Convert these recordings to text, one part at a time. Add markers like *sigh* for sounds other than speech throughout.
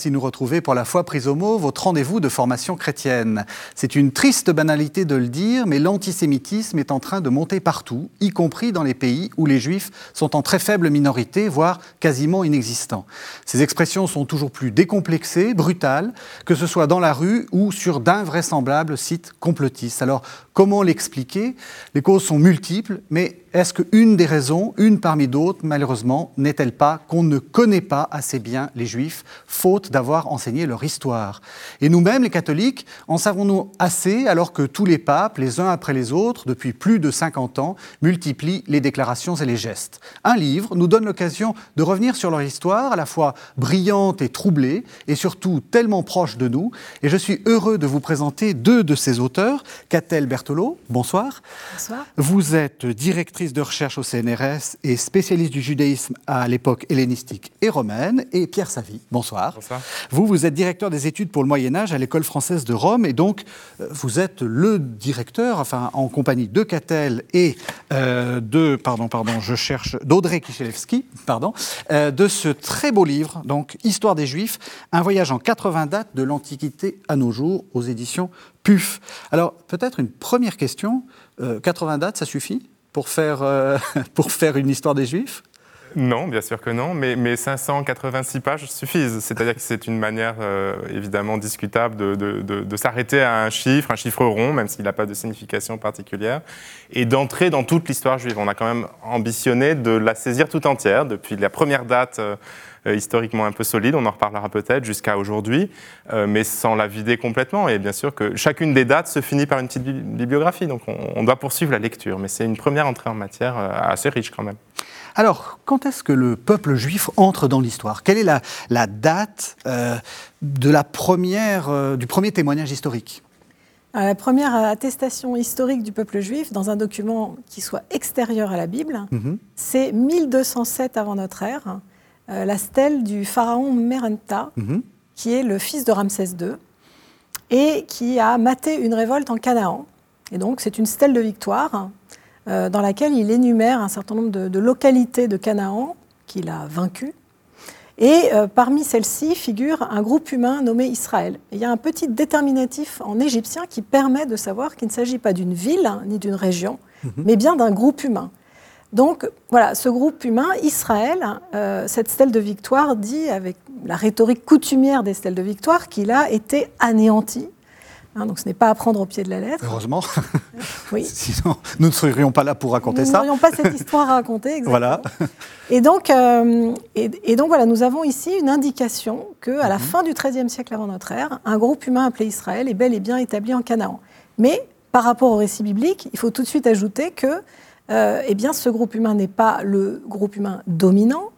merci de nous retrouver pour la foi prise au mot, votre rendez-vous de formation chrétienne. C'est une triste banalité de le dire, mais l'antisémitisme est en train de monter partout, y compris dans les pays où les juifs sont en très faible minorité, voire quasiment inexistants. Ces expressions sont toujours plus décomplexées, brutales, que ce soit dans la rue ou sur d'invraisemblables sites complotistes. Alors, comment l'expliquer Les causes sont multiples, mais est-ce qu'une des raisons, une parmi d'autres, malheureusement, n'est-elle pas qu'on ne connaît pas assez bien les Juifs, faute d'avoir enseigné leur histoire? Et nous-mêmes, les catholiques, en savons-nous assez alors que tous les papes, les uns après les autres, depuis plus de 50 ans, multiplient les déclarations et les gestes? Un livre nous donne l'occasion de revenir sur leur histoire, à la fois brillante et troublée, et surtout tellement proche de nous. Et je suis heureux de vous présenter deux de ces auteurs. Catel Bertolo, bonsoir. Bonsoir. Vous êtes directrice de recherche au CNRS et spécialiste du judaïsme à l'époque hellénistique et romaine. Et Pierre Savy, bonsoir. Bonsoir. Vous, vous êtes directeur des études pour le Moyen-Âge à l'École française de Rome et donc euh, vous êtes le directeur, enfin en compagnie de Catel et euh, de, pardon, pardon, je cherche, d'Audrey Kichelewski, pardon, euh, de ce très beau livre, donc Histoire des Juifs, un voyage en 80 dates de l'Antiquité à nos jours aux éditions PUF. Alors peut-être une première question, 80 dates, ça suffit pour faire, euh, *laughs* pour faire une histoire des Juifs? Non, bien sûr que non, mais, mais 586 pages suffisent. C'est-à-dire que c'est une manière euh, évidemment discutable de, s'arrêter à un chiffre, un chiffre rond, même s'il n'a pas de signification particulière, et d'entrer dans toute l'histoire juive. On a quand même ambitionné de la saisir tout entière, depuis la première date. Euh, historiquement un peu solide, on en reparlera peut-être, jusqu'à aujourd'hui, euh, mais sans la vider complètement. Et bien sûr que chacune des dates se finit par une petite bibliographie, donc on, doit poursuivre la lecture, mais c'est une première entrée en matière assez riche quand même. Alors, quand est-ce que le peuple juif entre dans l'histoire? Quelle est la, la date de la première, du premier témoignage historique? La première attestation historique du peuple juif dans un document qui soit extérieur à la Bible, mhm. c'est 1207 avant notre ère, euh, la stèle du pharaon Merenta, mhm. qui est le fils de Ramsès II, et qui a maté une révolte en Canaan. Et donc, c'est une stèle de victoire euh, dans laquelle il énumère un certain nombre de, localités de Canaan qu'il a vaincues. Et euh, parmi celles-ci figure un groupe humain nommé Israël. il y a un petit déterminatif en égyptien qui permet de savoir qu'il ne s'agit pas d'une ville ni d'une région, mhm. mais bien d'un groupe humain. Donc voilà, ce groupe humain, Israël, euh, cette stèle de victoire dit, avec la rhétorique coutumière des stèles de victoire, qu'il a été anéanti. Hein, donc ce n'est pas à prendre au pied de la lettre. Heureusement. *laughs* oui. *laughs* Sinon, nous ne serions pas là pour raconter ça. Nous n'aurions pas cette histoire à raconter. *laughs* Exactement. Voilà. Et donc, euh, et, donc voilà, nous avons ici une indication qu'à la mhm. fin du XIIIe siècle avant notre ère, un groupe humain appelé Israël est bel et bien établi en Canaan. Mais par rapport au récit biblique, il faut tout de suite ajouter que euh, eh bien, ce groupe humain n'est pas le groupe humain dominant.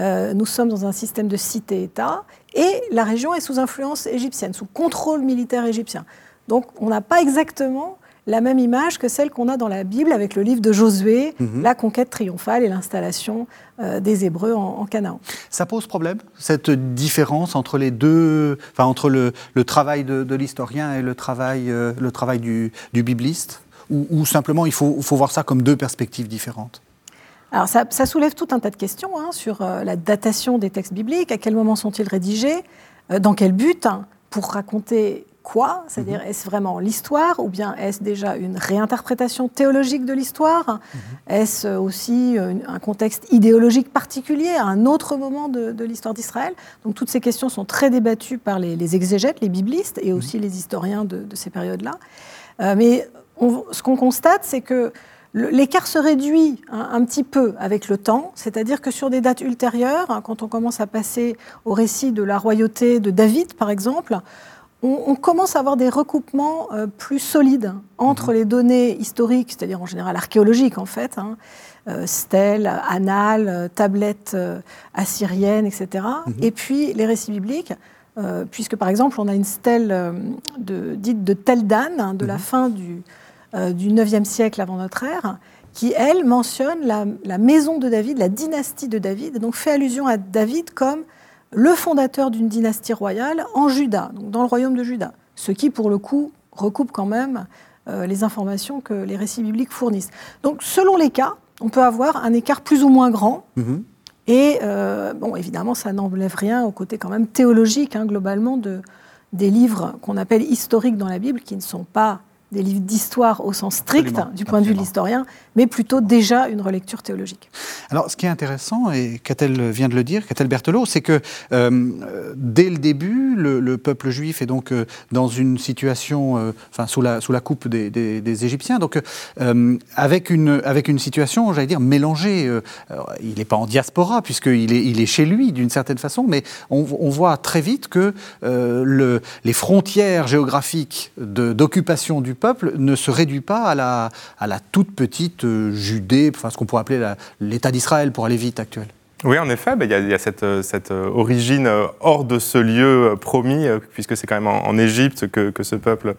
Euh, nous sommes dans un système de cité-État et la région est sous influence égyptienne, sous contrôle militaire égyptien. Donc, on n'a pas exactement la même image que celle qu'on a dans la Bible avec le livre de Josué, mhm. la conquête triomphale et l'installation euh, des Hébreux en, Canaan. Ça pose problème, cette différence entre les deux, enfin entre le, travail de, l'historien et le travail, le travail du bibliste? Ou, simplement il faut, voir ça comme deux perspectives différentes? Alors ça, soulève tout un tas de questions hein, sur euh, la datation des textes bibliques, à quel moment sont-ils rédigés, euh, dans quel but, hein, pour raconter quoi C'est-à-dire, mhm. est-ce vraiment l'histoire ou bien est-ce déjà une réinterprétation théologique de l'histoire mhm. Est-ce aussi euh, un contexte idéologique particulier à un autre moment de, l'histoire d'Israël? Donc toutes ces questions sont très débattues par les, exégètes, les biblistes et aussi mhm. les historiens de, ces périodes-là. mais ce qu'on constate, c'est que l'écart se réduit un, petit peu avec le temps, c'est-à-dire que sur des dates ultérieures, hein, quand on commence à passer au récit de la royauté de David, par exemple, on, commence à avoir des recoupements euh, plus solides entre mhm. les données historiques, c'est-à-dire en général archéologiques en fait, hein, euh, stèles, annales, tablettes euh, assyriennes, etc., mhm. et puis les récits bibliques. puisque par exemple on a une stèle dite de Teldan hein, de la mhm. fin du, du 9e siècle avant notre ère, qui, elle, mentionne la, maison de David, la dynastie de David, donc fait allusion à David comme le fondateur d'une dynastie royale en Juda, donc dans le royaume de Juda. Ce qui, pour le coup, recoupe quand même euh, les informations que les récits bibliques fournissent. Donc, selon les cas, on peut avoir un écart plus ou moins grand. Mhm. Et bon, évidemment, ça n'enlève rien au côté quand même théologique, hein, globalement, de, des livres qu'on appelle historiques dans la Bible, qui ne sont pas des livres d'histoire au sens strict, du point de vue de l'historien, mais plutôt déjà une relecture théologique. Alors, ce qui est intéressant, et Catel vient de le dire, Catel Berthelot, c'est que euh, dès le début, le, peuple juif est donc euh, dans une situation, euh, enfin, sous la, sous la coupe des, des, Égyptiens, donc avec, une, avec une situation, j'allais dire, mélangée. il n'est pas en diaspora, puisqu'il est, il est chez lui, d'une certaine façon, mais on, on, voit très vite que le, les frontières géographiques d'occupation du peuple ne se réduit pas à la, toute petite euh, Judée, enfin ce qu'on pourrait appeler l'État d'Israël pour aller vite actuel. Oui, en effet, ben, il y, a, cette, euh, euh, origine hors de ce lieu promis, puisque c'est quand même en, Égypte que, ce peuple,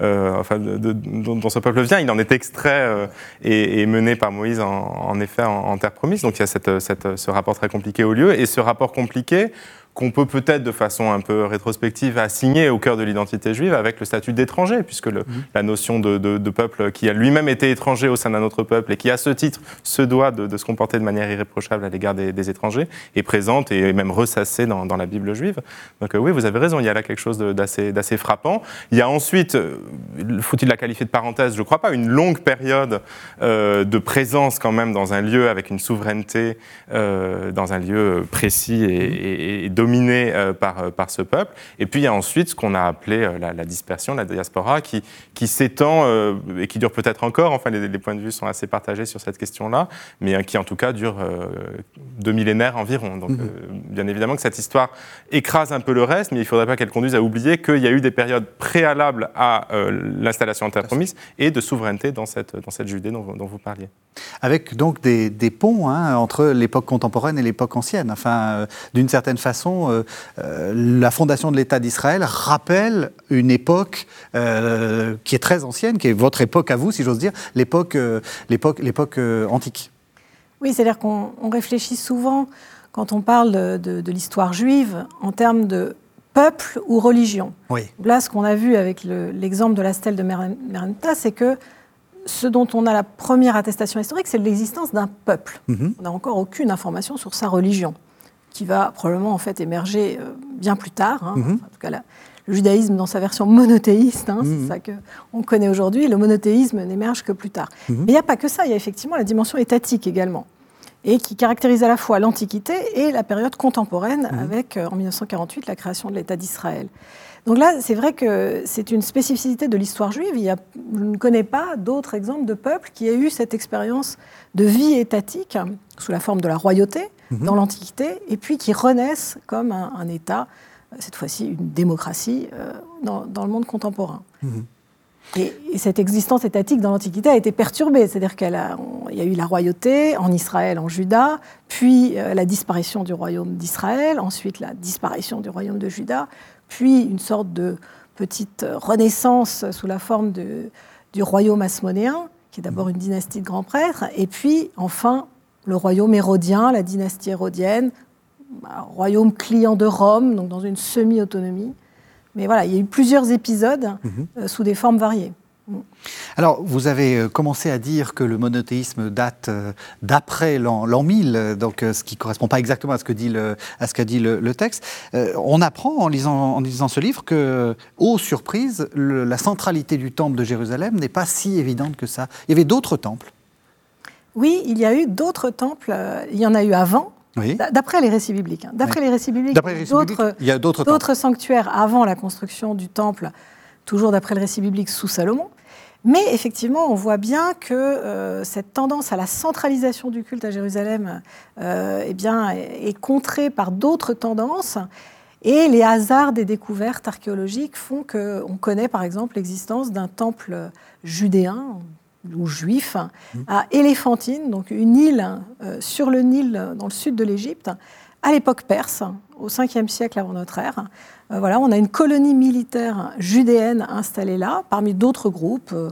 enfin, dont, ce peuple vient. Il en est extrait et, mené par Moïse, en, effet, en, terre promise. Donc il y a ce rapport très compliqué au lieu. Et ce rapport compliqué, qu'on peut peut-être de façon un peu rétrospective assigner au cœur de l'identité juive avec le statut d'étranger, puisque le, mhm. la notion de, peuple qui a lui-même été étranger au sein d'un autre peuple et qui, à ce titre, se doit de, se comporter de manière irréprochable à l'égard des, étrangers, est présente et même ressassée dans, la Bible juive. Donc euh, oui, vous avez raison, il y a là quelque chose d'assez frappant. Il y a ensuite, euh, faut-il la qualifier de parenthèse, je ne crois pas, une longue période euh, de présence quand même dans un lieu avec une souveraineté, dans un lieu précis et, et, dominé euh, par, euh, par ce peuple. Et puis il y a ensuite ce qu'on a appelé euh, la, dispersion, la diaspora, qui, qui s'étend et qui dure peut-être encore. Enfin, les, points de vue sont assez partagés sur cette question-là, mais qui en tout cas dure deux millénaires environ. Donc mhm. bien évidemment que cette histoire écrase un peu le reste, mais il ne faudrait pas qu'elle conduise à oublier qu'il y a eu des périodes préalables à l'installation en terre promise et de souveraineté dans cette, dans cette Judée dont, vous parliez. Avec donc des, des ponts hein, entre l'époque contemporaine et l'époque ancienne. Enfin, d'une certaine façon, euh, euh, la fondation de l'État d'Israël rappelle une époque euh, qui est très ancienne, qui est votre époque à vous, si j'ose dire, l'époque, l'époque, l'époque antique. Oui, c'est-à-dire qu'on réfléchit souvent, quand on parle de, l'histoire juive, en termes de peuple ou religion. Oui. Là, ce qu'on a vu avec l'exemple de la stèle de Merenta, c'est que ce dont on a la première attestation historique, c'est l'existence d'un peuple. Mhm. On n'a encore aucune information sur sa religion qui va probablement en fait émerger euh, bien plus tard. Hein. Mhm. en tout cas, le judaïsme dans sa version monothéiste, hein, c'est mhm. ça qu'on connaît aujourd'hui. Le monothéisme n'émerge que plus tard. Mhm. Mais il n'y a pas que ça, il y a effectivement la dimension étatique également, et qui caractérise à la fois l'Antiquité et la période contemporaine, avec euh, en 1948 la création de l'État d'Israël. Donc là, c'est vrai que c'est une spécificité de l'histoire juive. Il y a, je ne connais pas d'autres exemples de peuples qui aient eu cette expérience de vie étatique sous la forme de la royauté mhm. dans l'Antiquité, et puis qui renaissent comme un, État, cette fois-ci une démocratie, euh, dans, le monde contemporain. Mhm. Et, cette existence étatique dans l'Antiquité a été perturbée, c'est-à-dire qu'il y a eu la royauté en Israël, en Juda, puis euh, la disparition du royaume d'Israël, ensuite la disparition du royaume de Juda, puis une sorte de petite renaissance sous la forme du royaume asmonéen, qui est d'abord une dynastie de grands prêtres, et puis enfin le royaume hérodien, la dynastie hérodienne, un royaume client de Rome, donc dans une semi-autonomie. Mais voilà, il y a eu plusieurs épisodes mhm. euh, sous des formes variées. Alors, vous avez euh, commencé à dire que le monothéisme date euh, d'après l'an 1000, donc ce qui ne correspond pas exactement à ce que dit le, à ce qu'a dit le, texte. on apprend en lisant, en lisant ce livre que, ô surprise, la centralité du temple de Jérusalem n'est pas si évidente que ça. Il y avait d'autres temples. Oui, il y a eu d'autres temples. Il y en a eu avant, D'après les récits bibliques. Hein. D'après les récits bibliques, il y a d'autres sanctuaires avant la construction du temple, toujours d'après le récit biblique sous Salomon. Mais effectivement, on voit bien que euh, cette tendance à la centralisation du culte à Jérusalem euh, eh bien, est contrée par d'autres tendances. Et les hasards des découvertes archéologiques font qu'on connaît par exemple l'existence d'un temple judéen ou juif mmh. à Éléphantine, donc une île euh, sur le Nil dans le sud de l'Égypte, à l'époque perse, au 5e siècle avant notre ère. Euh, voilà, on a une colonie militaire judéenne installée là, parmi d'autres groupes. Euh,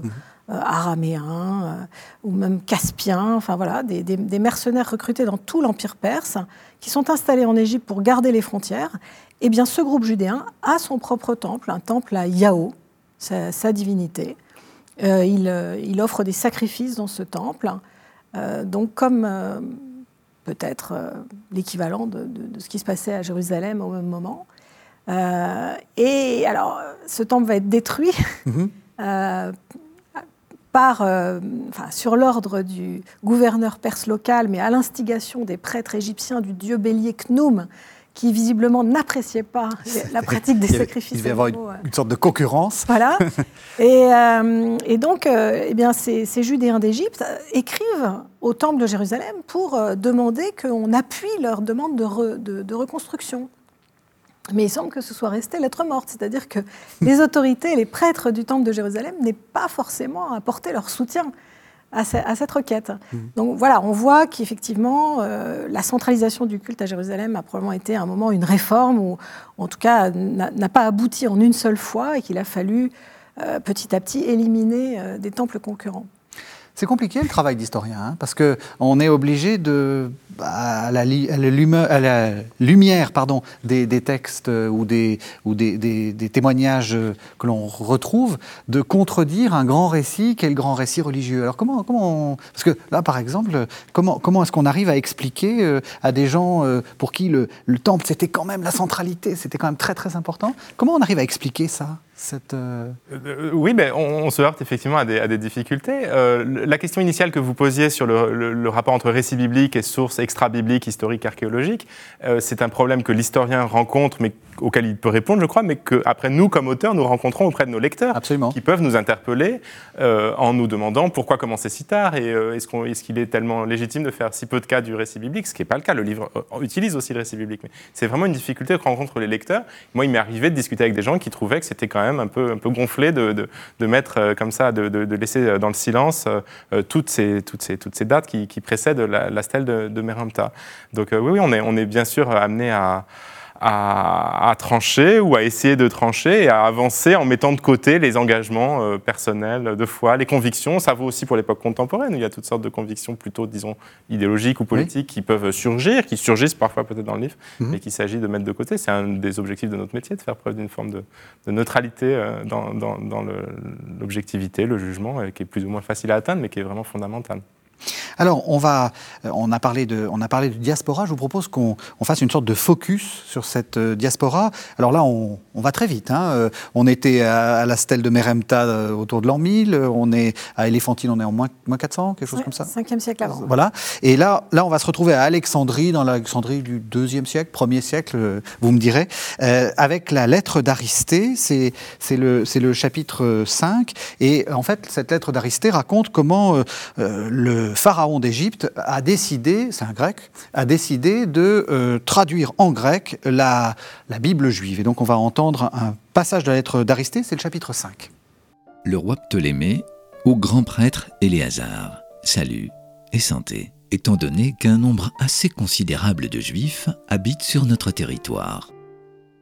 euh, araméens ou même caspiens, enfin voilà, des, mercenaires recrutés dans tout l'Empire perse qui sont installés en Égypte pour garder les frontières. Eh bien, ce groupe judéen a son propre temple, un temple à Yahoo, sa, divinité. Il, offre des sacrifices dans ce temple. donc, comme peut-être euh, l'équivalent de, ce qui se passait à Jérusalem au même moment. et alors, ce temple va être détruit *laughs* mhm. par, enfin, sur l'ordre du gouverneur perse local, mais à l'instigation des prêtres égyptiens du dieu bélier Khnum, qui visiblement n'appréciait pas *laughs* la pratique des sacrifices. Il devait y avoir une, sorte de concurrence. Voilà. *laughs* et, euh, et, donc, euh, eh bien, ces, ces, Judéens d'Égypte écrivent au temple de Jérusalem pour euh, demander qu'on appuie leur demande de, de, de, reconstruction. Mais il semble que ce soit resté lettre morte, c'est-à-dire que les autorités, les prêtres du temple de Jérusalem n'aient pas forcément apporté leur soutien à, cette requête. Mmh. Donc voilà, on voit qu'effectivement, euh, la centralisation du culte à Jérusalem a probablement été à un moment une réforme, ou en tout cas n'a pas abouti en une seule fois, et qu'il a fallu euh, petit à petit éliminer euh, des temples concurrents. C'est compliqué le travail d'historien, hein, parce qu'on est obligé de, bah, à, la, lumière pardon, des, textes ou, des, ou des, témoignages que l'on retrouve, de contredire un grand récit qui est le grand récit religieux. Alors comment, comment parce que là par exemple, comment, comment est-ce qu'on arrive à expliquer euh, à des gens euh, pour qui le, le temple c'était quand même la centralité, c'était quand même très très important, comment on arrive à expliquer ça cette, euh, oui, mais on, se heurte effectivement à des difficultés. La question initiale que vous posiez sur le, le rapport entre récit biblique et source extra-biblique, historique, archéologique. Euh, c'est un problème que l'historien rencontre, mais auquel il peut répondre, je crois, mais qu'après nous, comme auteurs, nous rencontrons auprès de nos lecteurs, Absolument. qui peuvent nous interpeller euh, en nous demandant pourquoi commencer si tard et euh, est-ce qu'il est, tellement légitime de faire si peu de cas du récit biblique, ce qui n'est pas le cas. Le livre utilise aussi le récit biblique, mais c'est vraiment une difficulté que rencontrent les lecteurs. Moi, il m'est arrivé de discuter avec des gens qui trouvaient que c'était quand même un peu, un peu gonflé de, de, mettre comme ça, de, de, laisser dans le silence toutes, ces, toutes, ces, toutes ces dates qui, précèdent la, stèle de, de donc euh, oui, oui, on est, on est bien sûr amené à, à, trancher ou à essayer de trancher et à avancer en mettant de côté les engagements euh, personnels de foi, les convictions. Ça vaut aussi pour l'époque contemporaine. il y a toutes sortes de convictions plutôt, disons, idéologiques ou politiques qui peuvent surgir, qui surgissent parfois peut-être dans le livre, mhm. mais qu'il s'agit de mettre de côté. C'est un des objectifs de notre métier, de faire preuve d'une forme de, neutralité euh, dans, dans, dans l'objectivité, le, le jugement, qui est plus ou moins facile à atteindre, mais qui est vraiment fondamental. Alors, on, va, euh, on, a parlé de, on a parlé de diaspora. Je vous propose qu'on fasse une sorte de focus sur cette euh, diaspora. Alors là, on, va très vite. Hein. Euh, on était à, la stèle de Meremta autour de l'an 1000. On est à Éléphantine, on est en moins, 400, quelque chose comme ça 5e siècle avant. Voilà. Et là, là, on va se retrouver à Alexandrie, dans l'Alexandrie du 2e siècle, 1er siècle, vous me direz, avec la lettre d'Aristée. C'est le, le chapitre 5. Et en fait, cette lettre d'Aristée raconte comment le pharaon d'Égypte a décidé, c'est un grec, a décidé de euh, traduire en grec la, la Bible juive. Et donc on va entendre un passage de la lettre d'Aristée, c'est le chapitre 5. Le roi Ptolémée au grand prêtre Éléazar, salut et santé, étant donné qu'un nombre assez considérable de juifs habitent sur notre territoire.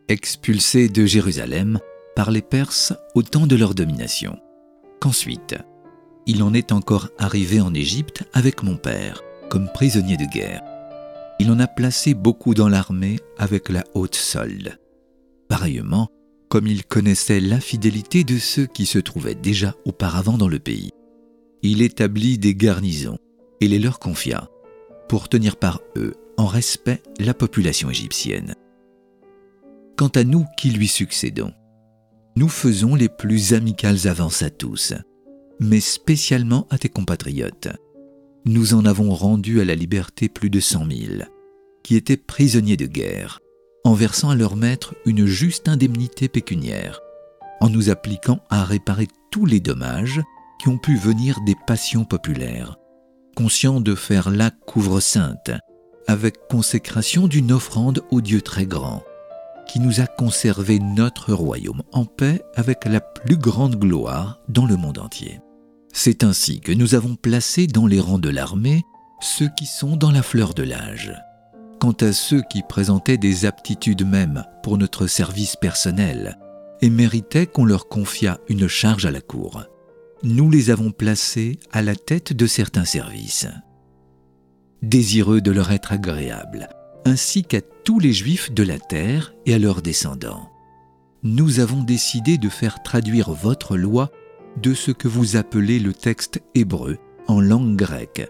Expulsés de Jérusalem par les Perses au temps de leur domination. Qu'ensuite, il en est encore arrivé en Égypte avec mon père, comme prisonnier de guerre. Il en a placé beaucoup dans l'armée avec la haute solde. Pareillement, comme il connaissait l'infidélité de ceux qui se trouvaient déjà auparavant dans le pays, il établit des garnisons et les leur confia, pour tenir par eux en respect la population égyptienne. Quant à nous qui lui succédons, nous faisons les plus amicales avances à tous, mais spécialement à tes compatriotes. Nous en avons rendu à la liberté plus de cent mille, qui étaient prisonniers de guerre, en versant à leur maître une juste indemnité pécuniaire, en nous appliquant à réparer tous les dommages qui ont pu venir des passions populaires, conscients de faire la couvre-sainte, avec consécration d'une offrande au Dieu très grand, qui nous a conservé notre royaume en paix avec la plus grande gloire dans le monde entier. C'est ainsi que nous avons placé dans les rangs de l'armée ceux qui sont dans la fleur de l'âge. Quant à ceux qui présentaient des aptitudes mêmes pour notre service personnel et méritaient qu'on leur confiât une charge à la cour, nous les avons placés à la tête de certains services. Désireux de leur être agréables, ainsi qu'à tous les juifs de la terre et à leurs descendants, nous avons décidé de faire traduire votre loi de ce que vous appelez le texte hébreu en langue grecque,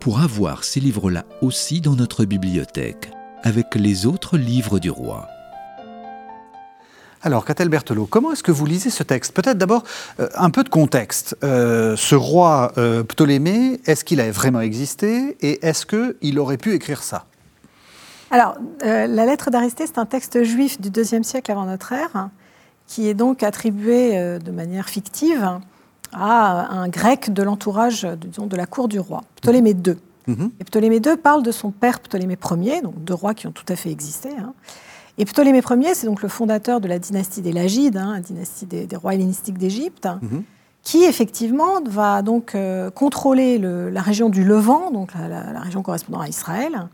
pour avoir ces livres-là aussi dans notre bibliothèque, avec les autres livres du roi. Alors, Catel Berthelot, comment est-ce que vous lisez ce texte? Peut-être d'abord euh, un peu de contexte. Euh, ce roi euh, Ptolémée, est-ce qu'il a vraiment existé et est-ce qu'il aurait pu écrire ça? Alors, la lettre d'Aristée, c'est un texte juif du IIe siècle avant notre ère, qui est donc attribué de manière fictive à un grec de l'entourage, disons, de la cour du roi, Ptolémée II. Mhm. Et Ptolémée II parle de son père Ptolémée Ier, donc deux rois qui ont tout à fait existé. Hein. Et Ptolémée Ier, c'est donc le fondateur de la dynastie des Lagides, hein, la dynastie des, rois hellénistiques d'Égypte, mhm. qui effectivement va donc euh, contrôler la région du Levant, donc la, région correspondant à Israël.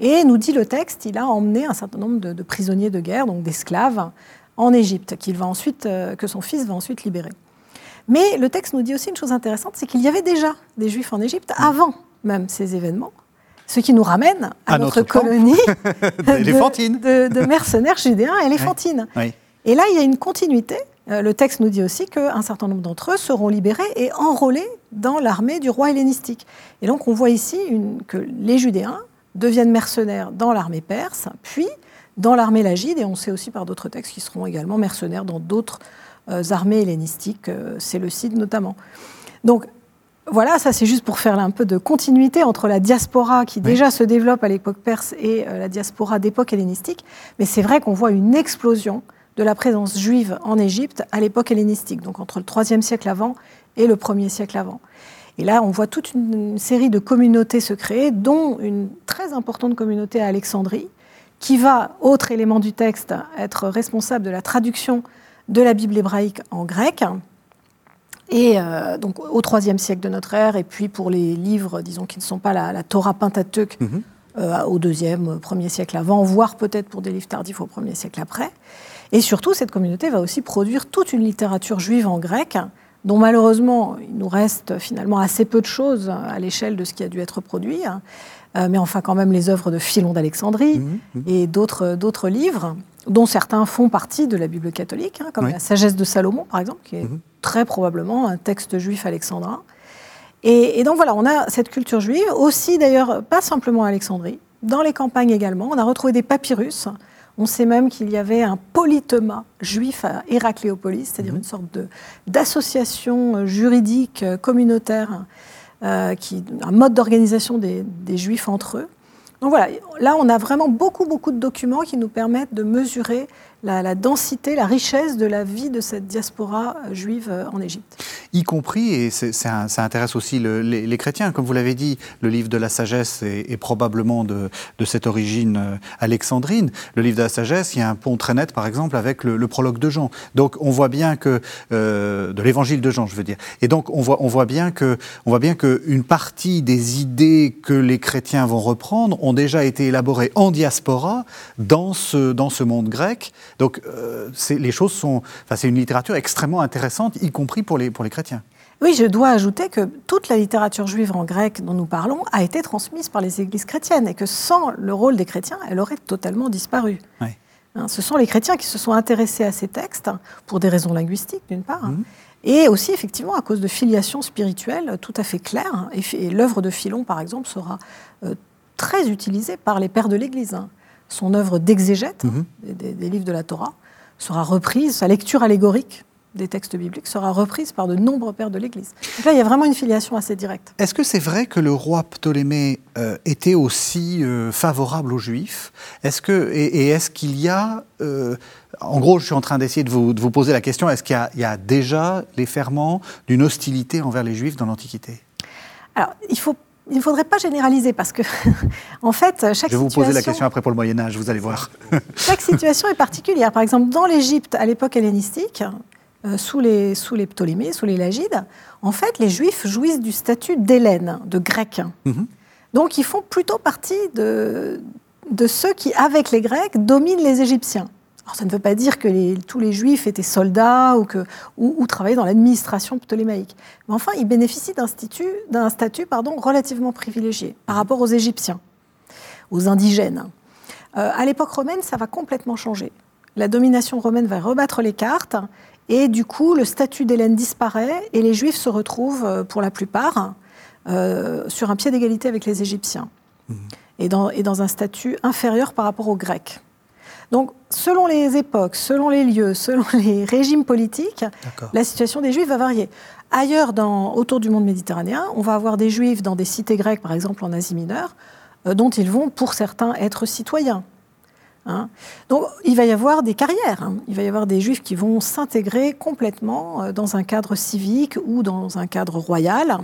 Et nous dit le texte, il a emmené un certain nombre de, prisonniers de guerre, donc d'esclaves, en Égypte, qu'il va ensuite, euh, que son fils va ensuite libérer. Mais le texte nous dit aussi une chose intéressante, c'est qu'il y avait déjà des Juifs en Égypte avant même ces événements. Ce qui nous ramène à, notre, colonie *laughs* de, de, mercenaires judéens éléphantines. Et là, il y a une continuité. Euh, le texte nous dit aussi qu'un certain nombre d'entre eux seront libérés et enrôlés dans l'armée du roi hellénistique. Et donc, on voit ici que les Judéens deviennent mercenaires dans l'armée perse, puis dans l'armée lagide, et on sait aussi par d'autres textes qu'ils seront également mercenaires dans d'autres euh, armées hellénistiques, euh, c'est le Cid notamment. Donc, voilà, ça c'est juste pour faire un peu de continuité entre la diaspora qui déjà se développe à l'époque perse et euh, la diaspora d'époque hellénistique. Mais c'est vrai qu'on voit une explosion de la présence juive en Égypte à l'époque hellénistique, donc entre le 3 siècle avant et le 1er siècle avant. Et là, on voit toute une série de communautés se créer, dont une très importante communauté à Alexandrie, qui va, autre élément du texte, être responsable de la traduction de la Bible hébraïque en grec, et euh, donc au IIIe siècle de notre ère, et puis pour les livres, disons, qui ne sont pas la, Torah Pentateuque, mhm. euh, au deuxième, premier siècle avant, voire peut-être pour des livres tardifs au premier siècle après. Et surtout, cette communauté va aussi produire toute une littérature juive en grec, dont malheureusement il nous reste finalement assez peu de choses à l'échelle de ce qui a dû être produit. Euh, mais enfin quand même les œuvres de Philon d'Alexandrie mhm, mhm. et d'autres livres, dont certains font partie de la Bible catholique, hein, comme la Sagesse de Salomon par exemple, qui est très probablement un texte juif alexandrin. Et, donc voilà, on a cette culture juive, aussi d'ailleurs pas simplement à Alexandrie, dans les campagnes également. On a retrouvé des papyrus. On sait même qu'il y avait un polytema juif à Héracléopolis, c'est-à-dire une sorte d'association juridique communautaire, euh, qui, un mode d'organisation des, des juifs entre eux. Donc voilà, là on a vraiment beaucoup beaucoup de documents qui nous permettent de mesurer la, densité, la richesse de la vie de cette diaspora euh, juive euh, en Égypte. Y compris, et ça intéresse aussi les, chrétiens, comme vous l'avez dit, le livre de la sagesse est, probablement de, cette origine euh, alexandrine. Le livre de la sagesse, il y a un pont très net, par exemple, avec le, prologue de Jean. Donc on voit bien que, de l'évangile de Jean, je veux dire. Et donc on voit, on voit bien que, on voit bien qu'une partie des idées que les chrétiens vont reprendre ont déjà été élaborées en diaspora dans ce, dans ce monde grec donc euh, les choses sont, enfin, c'est une littérature extrêmement intéressante, y compris pour les, pour les chrétiens. Oui, je dois ajouter que toute la littérature juive en grec dont nous parlons a été transmise par les églises chrétiennes et que sans le rôle des chrétiens, elle aurait totalement disparu. Hein, ce sont les chrétiens qui se sont intéressés à ces textes pour des raisons linguistiques, d'une part, mhm. et aussi effectivement à cause de filiation spirituelle tout à fait claire. Hein, et, l'œuvre de Philon, par exemple, sera euh, très utilisée par les pères de l'Église. Son œuvre d'exégète mhm. des, livres de la Torah sera reprise, sa lecture allégorique des textes bibliques sera reprise par de nombreux pères de l'Église. Donc là, il y a vraiment une filiation assez directe. Est-ce que c'est vrai que le roi Ptolémée euh, était aussi euh, favorable aux Juifs? Est-ce que et, est-ce qu'il y a, euh, en gros, je suis en train d'essayer de vous, poser la question, est-ce qu'il y, a déjà les ferments d'une hostilité envers les Juifs dans l'Antiquité? Alors, il faut il ne faudrait pas généraliser parce que, *laughs* en fait, chaque Je vais vous poser la question après pour le Moyen Âge, vous allez voir. *laughs* chaque situation est particulière. Par exemple, dans l'Égypte à l'époque hellénistique, euh, sous, les, sous les Ptolémées, sous les Lagides, en fait, les Juifs jouissent du statut d'Hélène, de Grec. Mhm. Donc, ils font plutôt partie de, de ceux qui, avec les Grecs, dominent les Égyptiens. Alors, ça ne veut pas dire que tous les juifs étaient soldats ou, que, ou, travaillaient dans l'administration ptolémaïque. Mais enfin, ils bénéficient d'un statut, pardon, relativement privilégié par rapport aux Égyptiens, aux indigènes. Euh, à l'époque romaine, ça va complètement changer. La domination romaine va rebattre les cartes et du coup, le statut d'Hélène disparaît et les juifs se retrouvent, euh, pour la plupart, sur un pied d'égalité avec les Égyptiens mmh. et, dans, et dans un statut inférieur par rapport aux Grecs. Donc, selon les époques, selon les lieux, selon *laughs* les régimes politiques, la situation des Juifs va varier. Ailleurs, dans, autour du monde méditerranéen, on va avoir des Juifs dans des cités grecques, par exemple en Asie mineure, euh, dont ils vont, pour certains, être citoyens. Hein. Donc, il va y avoir des carrières. Hein. Il va y avoir des Juifs qui vont s'intégrer complètement euh, dans un cadre civique ou dans un cadre royal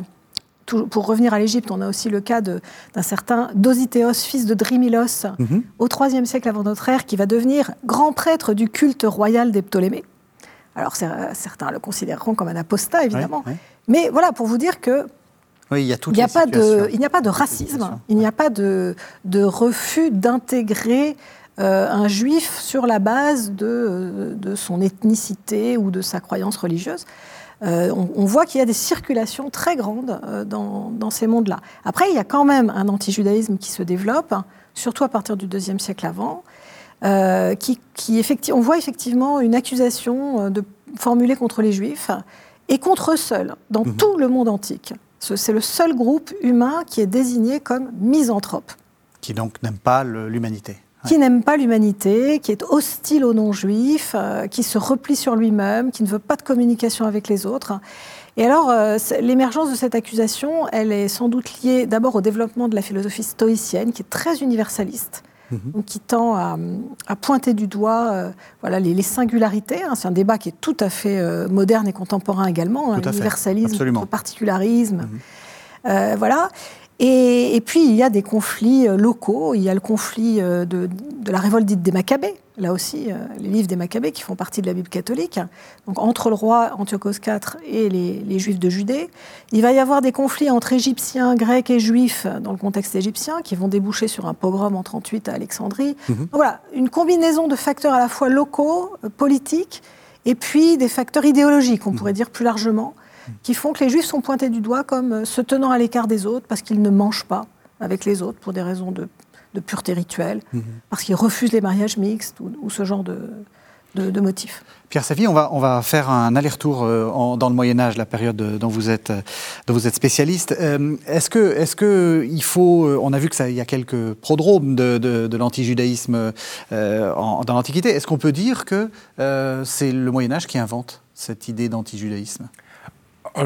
pour revenir à l'Égypte, on a aussi le cas d'un certain Dosithéos, fils de Drymilos, mhm. au IIIe siècle avant notre ère, qui va devenir grand prêtre du culte royal des Ptolémées. Alors certains le considéreront comme un apostat, évidemment. Mais voilà, pour vous dire que il n'y a, a, pas de, il n'y a pas de racisme, il n'y a pas de, de refus d'intégrer euh, un juif sur la base de, de, son ethnicité ou de sa croyance religieuse. Euh, on, voit qu'il y a des circulations très grandes euh, dans, ces mondes-là. Après, il y a quand même un antijudaïsme qui se développe, surtout à partir du deuxième siècle avant, euh, qui, on voit effectivement une accusation de, formulée contre les Juifs et contre eux seuls, dans mhm. tout le monde antique. C'est le seul groupe humain qui est désigné comme misanthrope. Qui donc n'aime pas l'humanité qui n'aime pas l'humanité, qui est hostile aux non-juifs, euh, qui se replie sur lui-même, qui ne veut pas de communication avec les autres. Et alors, euh, l'émergence de cette accusation, elle est sans doute liée d'abord au développement de la philosophie stoïcienne, qui est très universaliste, mhm. qui tend à, pointer du doigt euh, voilà, les, singularités. Hein. C'est un débat qui est tout à fait moderne et contemporain également, hein, l'universalisme, le particularisme. Mhm. voilà. Et, puis, il y a des conflits euh, locaux. Il y a le conflit euh, de, la révolte dite des Maccabées, là aussi, euh, les livres des Maccabées qui font partie de la Bible catholique, donc entre le roi Antiochos IV et les, Juifs de Judée. Il va y avoir des conflits entre Égyptiens, Grecs et Juifs dans le contexte égyptien qui vont déboucher sur un pogrom en 38 à Alexandrie. Mhm. Voilà, une combinaison de facteurs à la fois locaux, politiques, et puis des facteurs idéologiques, on mhm. pourrait dire plus largement, qui font que les juifs sont pointés du doigt comme euh, se tenant à l'écart des autres parce qu'ils ne mangent pas avec les autres pour des raisons de, pureté rituelle, mhm. parce qu'ils refusent les mariages mixtes ou, ce genre de, de, motifs. Pierre Savy, on va, on va faire un aller-retour euh, dans le Moyen Âge, la période dont vous êtes, dont vous êtes spécialiste. Euh, est-ce que, est-ce que il faut, on a vu que ça, il y a quelques prodromes de, de, l'antijudaïsme dans l'Antiquité. Est-ce qu'on peut dire que c'est le Moyen Âge qui invente cette idée d'antijudaïsme?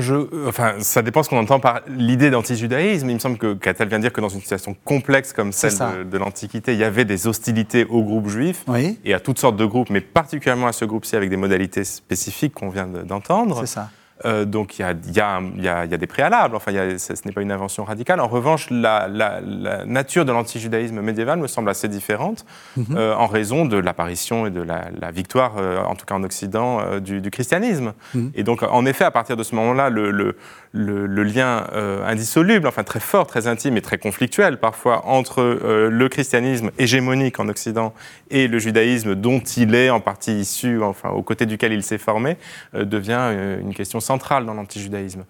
Je, enfin, ça dépend ce qu'on entend par l'idée d'antijudaïsme. Il me semble que Catel vient de dire que dans une situation complexe comme celle de, l'Antiquité, il y avait des hostilités aux groupes juifs et à toutes sortes de groupes, mais particulièrement à ce groupe-ci avec des modalités spécifiques qu'on vient d'entendre. C'est ça. Euh, donc il y, a, des préalables, enfin ce n'est pas une invention radicale. En revanche, la, nature de l'antijudaïsme médiéval me semble assez différente mhm. euh, en raison de l'apparition et de la, victoire, euh, en tout cas en Occident, du, christianisme. Mhm. Et donc en effet, à partir de ce moment-là, le, lien indissoluble, enfin très fort, très intime et très conflictuel parfois entre le christianisme hégémonique en Occident et le judaïsme dont il est en partie issu, enfin aux côtés duquel il s'est formé, devient une question centrale dans l'antijudaïsme.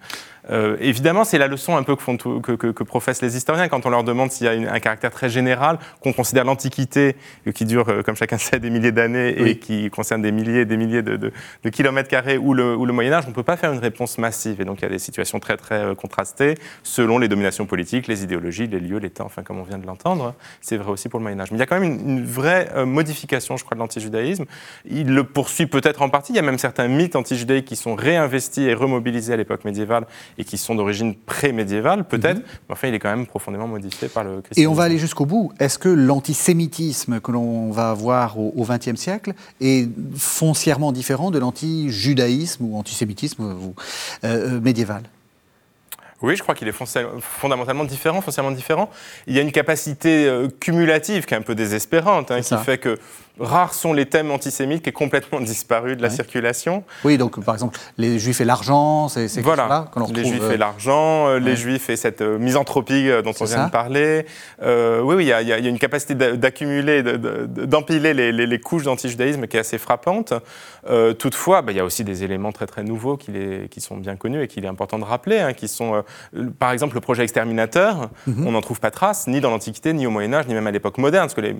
Euh, évidemment, c'est la leçon un peu que, font que, professent les historiens quand on leur demande s'il y a un caractère très général, qu'on considère l'Antiquité, euh, qui dure, euh, comme chacun *laughs* sait, des milliers d'années et qui concerne des milliers et des milliers de, kilomètres carrés, ou le, ou le Moyen-Âge, on ne peut pas faire une réponse massive. Et donc, il y a des situations très, très contrastées selon les dominations politiques, les idéologies, les lieux, les temps, enfin, comme on vient de l'entendre. C'est vrai aussi pour le Moyen-Âge. Mais il y a quand même une, une vraie modification, je crois, de l'antijudaïsme. Il le poursuit peut-être en partie. Il y a même certains mythes antijudaïques qui sont réinvestis et remobilisés à l'époque médiévale et qui sont d'origine pré-médiévale, peut-être, mhm. mais enfin, il est quand même profondément modifié par le christianisme. Et on va aller jusqu'au bout. Est-ce que l'antisémitisme que l'on va avoir au XXe siècle est foncièrement différent de l'antijudaïsme ou antisémitisme euh, euh, médiéval? Oui, je crois qu'il est fondamentalement différent, foncièrement différent. Il y a une capacité euh, cumulative qui est un peu désespérante, hein, qui fait que rares sont les thèmes antisémites qui est complètement *laughs* disparu de la circulation. Oui, donc par exemple, les juifs et l'argent, c'est voilà. là que l'on retrouve. Les juifs et euh, l'argent, euh, les juifs et cette misanthropie dont on vient de parler. oui, oui, il y, a, une capacité d'accumuler, d'empiler les, couches d'antijudaïsme qui est assez frappante. toutefois, bah, il y a aussi des éléments très très nouveaux qui, les, qui sont bien connus et qu'il est important de rappeler, hein, qui sont par exemple, le projet exterminateur, Mhm. on n'en trouve pas trace, ni dans l'Antiquité, ni au Moyen-Âge, ni même à l'époque moderne, ce que les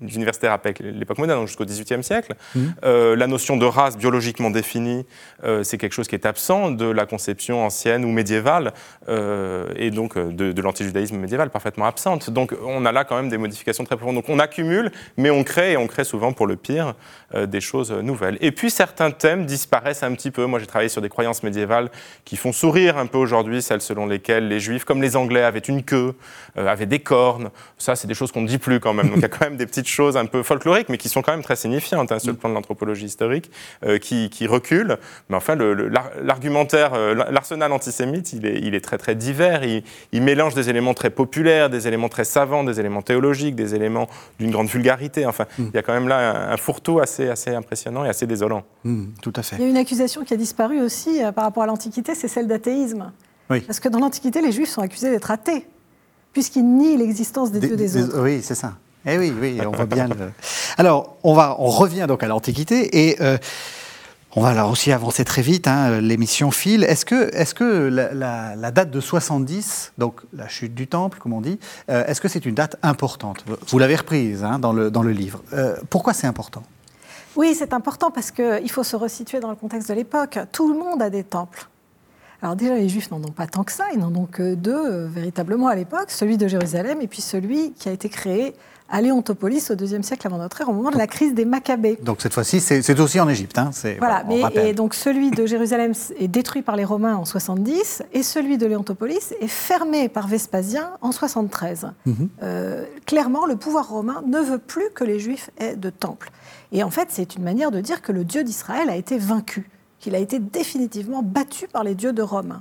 les universitaires appellent l'époque moderne, donc jusqu'au XVIIIe siècle. Mhm. Euh, la notion de race biologiquement définie, euh, c'est quelque chose qui est absent de la conception ancienne ou médiévale, euh, et donc de, de l'antijudaïsme médiéval, parfaitement absente. Donc on a là quand même des modifications très profondes. Donc on accumule, mais on crée, et on crée souvent pour le pire, des choses nouvelles. Et puis certains thèmes disparaissent un petit peu. Moi j'ai travaillé sur des croyances médiévales qui font sourire un peu aujourd'hui, celles selon lesquelles les juifs, comme les anglais, avaient une queue, avaient des cornes. Ça, c'est des choses qu'on ne dit plus quand même. Donc il y a quand même des petites choses un peu folkloriques, mais qui sont quand même très signifiantes hein, sur le plan de l'anthropologie historique, euh, qui, qui reculent. Mais enfin, le- le- l'ar- l'argumentaire, euh, l'arsenal antisémite, il est, il est très très divers. Il, il mélange des éléments très populaires, des éléments très savants, des éléments théologiques, des éléments d'une grande vulgarité. Enfin, il y a quand même là un, un fourre-tout assez, assez impressionnant et assez désolant. Mhm, tout à fait. Il y a une accusation qui a disparu aussi euh, par rapport à l'Antiquité, c'est celle d'athéisme. Oui. Parce que dans l'Antiquité, les Juifs sont accusés d'être athées, puisqu'ils nient l'existence des, dieux des, autres. Oui, c'est ça. Eh oui, oui, on voit bien le. Alors, on, va, on revient donc à l'Antiquité et euh, on va là aussi avancer très vite, hein, l'émission file. Est-ce que, est que la, la- la date de 70, donc la chute du temple, comme on dit, euh, est-ce que c'est une date importante? Vous l'avez reprise hein, dans, le, dans le livre. Euh, pourquoi c'est important? Oui, c'est important parce qu'il faut se resituer dans le contexte de l'époque. Tout le monde a des temples. Alors déjà, les Juifs n'en ont pas tant que ça, ils n'en ont que deux euh, véritablement à l'époque, celui de Jérusalem et puis celui qui a été créé à Léontopolis au deuxième siècle avant notre ère, au moment de la crise des Maccabées. Donc cette fois-ci, c'est aussi en Égypte. Hein, Voilà, mais, et donc celui de Jérusalem est détruit par les Romains en 70 et celui de Léontopolis est fermé par Vespasien en 73. Mhm. Euh, clairement, le pouvoir romain ne veut plus que les Juifs aient de temple. Et en fait, c'est une manière de dire que le Dieu d'Israël a été vaincu, qu'il a été définitivement battu par les dieux de Rome.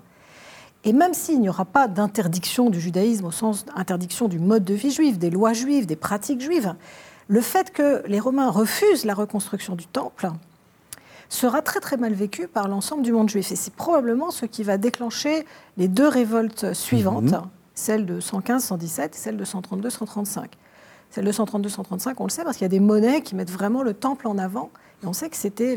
Et même s'il n'y aura pas d'interdiction du judaïsme au sens d'interdiction du mode de vie juif, des lois juives, des pratiques juives, le fait que les Romains refusent la reconstruction du temple sera très très mal vécu par l'ensemble du monde juif. Et c'est probablement ce qui va déclencher les deux révoltes suivantes, Mhm. celle de 115-117 et celle de 132-135. Celle de 132-135, on le sait parce qu'il y a des monnaies qui mettent vraiment le temple en avant. Et on sait que c'était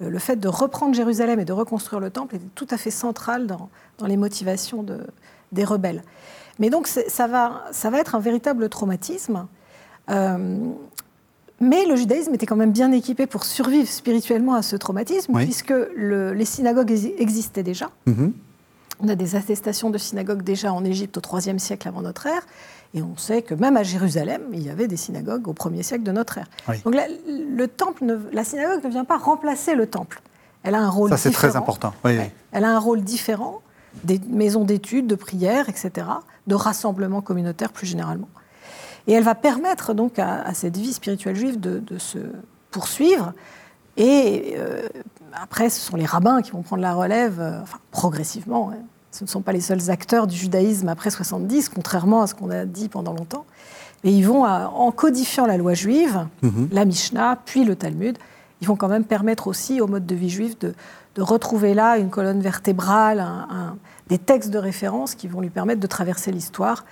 le, le fait de reprendre Jérusalem et de reconstruire le temple était tout à fait central dans, dans les motivations de- des rebelles. Mais donc ça va, ça va être un véritable traumatisme. Euh, mais le judaïsme était quand même bien équipé pour survivre spirituellement à ce traumatisme, Oui. puisque le- les synagogues exi- existaient déjà. Mhm. On a des attestations de synagogues déjà en Égypte au IIIe siècle avant notre ère, et on sait que même à Jérusalem, il y avait des synagogues au 1er siècle de notre ère. Oui. Donc la, le temple ne- la synagogue ne vient pas remplacer le temple. Elle a un rôle Ça, c'est très important. Oui, oui. Ouais. Elle a un rôle différent des maisons d'études, de prières, etc., de rassemblement communautaire plus généralement. Et elle va permettre donc à, à cette vie spirituelle juive de, de se poursuivre. Et euh, après, ce sont les rabbins qui vont prendre la relève, euh, enfin, progressivement. hein. Ce ne sont pas les seuls acteurs du judaïsme après 70, contrairement à ce qu'on a dit pendant longtemps. Et ils vont, à- en codifiant la loi juive, Mhm. la Mishnah, puis le Talmud, ils vont quand même permettre aussi au mode de vie juif de, de retrouver là une colonne vertébrale, un- un- des textes de référence qui vont lui permettre de traverser l'histoire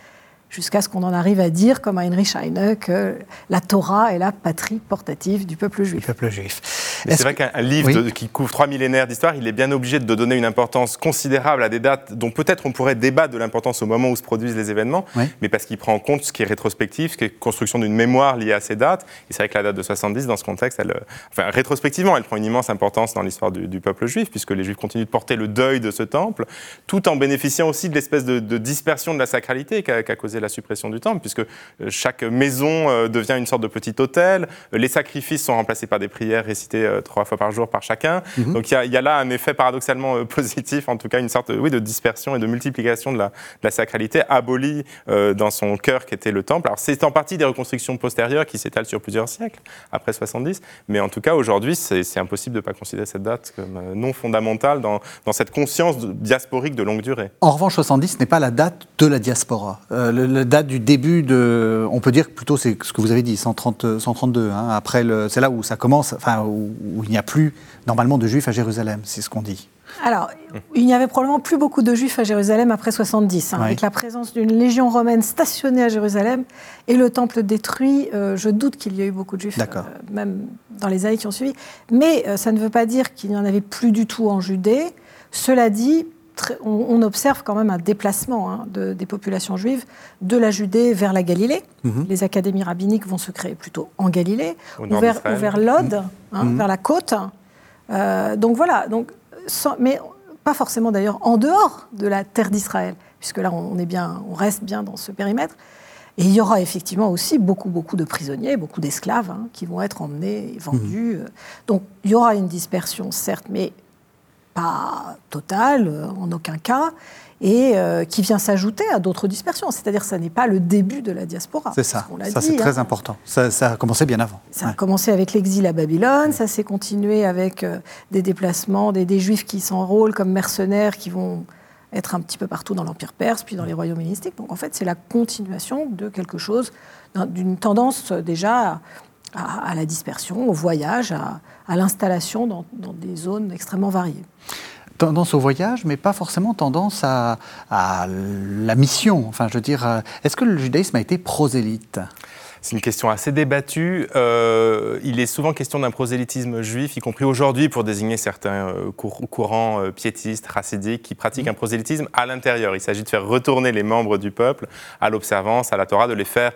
jusqu'à ce qu'on en arrive à dire, comme à Heinrich Heine, que la Torah est la patrie portative du peuple Du juif. peuple juif. Mais c'est vrai qu'un livre Oui. de- qui couvre trois millénaires d'histoire, il est bien obligé de donner une importance considérable à des dates dont peut-être on pourrait débattre de l'importance au moment où se produisent les événements, Oui. mais parce qu'il prend en compte ce qui est rétrospectif, ce qui est construction d'une mémoire liée à ces dates. Et c'est vrai que la date de 70, dans ce contexte, elle, euh, enfin, rétrospectivement, elle prend une immense importance dans l'histoire du, du peuple juif, puisque les juifs continuent de porter le deuil de ce temple, tout en bénéficiant aussi de l'espèce de, de dispersion de la sacralité qu'a qu'a causé la suppression du temple, puisque euh, chaque maison euh, devient une sorte de petit hôtel, les sacrifices sont remplacés par des prières récitées trois fois par jour par chacun. Mhm. Donc il y, a- il y a là un effet paradoxalement euh, *laughs* positif, en tout cas une sorte euh, oui, de dispersion et de multiplication de la, de la sacralité abolie euh, dans son cœur qui était le temple. Alors c'est en partie des reconstructions postérieures qui s'étalent sur plusieurs siècles, après 70, mais en tout cas aujourd'hui c'est impossible de ne pas considérer cette date comme euh, non fondamentale dans, dans cette conscience diasporique de longue durée. En revanche, 70 n'est pas la date de la diaspora. Euh, le- la date du début de. On peut dire plutôt c'est ce que vous avez dit, 130, 132. hein, après, c'est là où ça commence, enfin, où, où il n'y a plus normalement de juifs à Jérusalem, c'est ce qu'on dit. Alors, il n'y avait probablement plus beaucoup de juifs à Jérusalem après 70, hein, Oui. avec la présence d'une légion romaine stationnée à Jérusalem et le temple détruit. euh, je doute qu'il y ait eu beaucoup de juifs, euh, même dans les années qui ont suivi. Mais euh, ça ne veut pas dire qu'il n'y en avait plus du tout en Judée. Cela dit, on, observe quand même un déplacement hein, des populations juives de la Judée vers la Galilée. Mhm. Les académies rabbiniques vont se créer plutôt en Galilée, ou vers, vers l'Aude, hein, mhm. vers la côte. Euh, donc voilà, donc, mais pas forcément d'ailleurs en dehors de la terre d'Israël, puisque là on, est bien, on reste bien dans ce périmètre. Et il y aura effectivement aussi beaucoup, beaucoup de prisonniers, beaucoup d'esclaves hein, qui vont être emmenés, vendus. Mhm. Donc il y aura une dispersion, certes, mais pas totale, euh, en aucun cas, et euh, qui vient s'ajouter à d'autres dispersions. C'est-à-dire que ça n'est pas le début de la diaspora. C'est ça, ça c'est très hein. important. Ça, a commencé bien avant. Ça a commencé avec l'exil à Babylone, ça s'est continué avec euh, des déplacements, des, des juifs qui s'enrôlent comme mercenaires, qui vont être un petit peu partout dans l'Empire perse, puis dans les royaumes hellénistiques. Donc en fait, c'est la continuation de quelque chose, d'une tendance déjà à, la dispersion, au voyage, à, l'installation dans, des zones extrêmement variées. Tendance au voyage, mais pas forcément tendance à, la mission. Enfin, je veux dire, euh, est-ce que le judaïsme a été prosélyte? C'est une question assez débattue. Euh, il est souvent question d'un prosélytisme juif, y compris aujourd'hui pour désigner certains euh, courants euh, piétistes, racidiques, qui pratiquent un prosélytisme à l'intérieur. Il s'agit de faire retourner les membres du peuple à l'observance, à la Torah, de les faire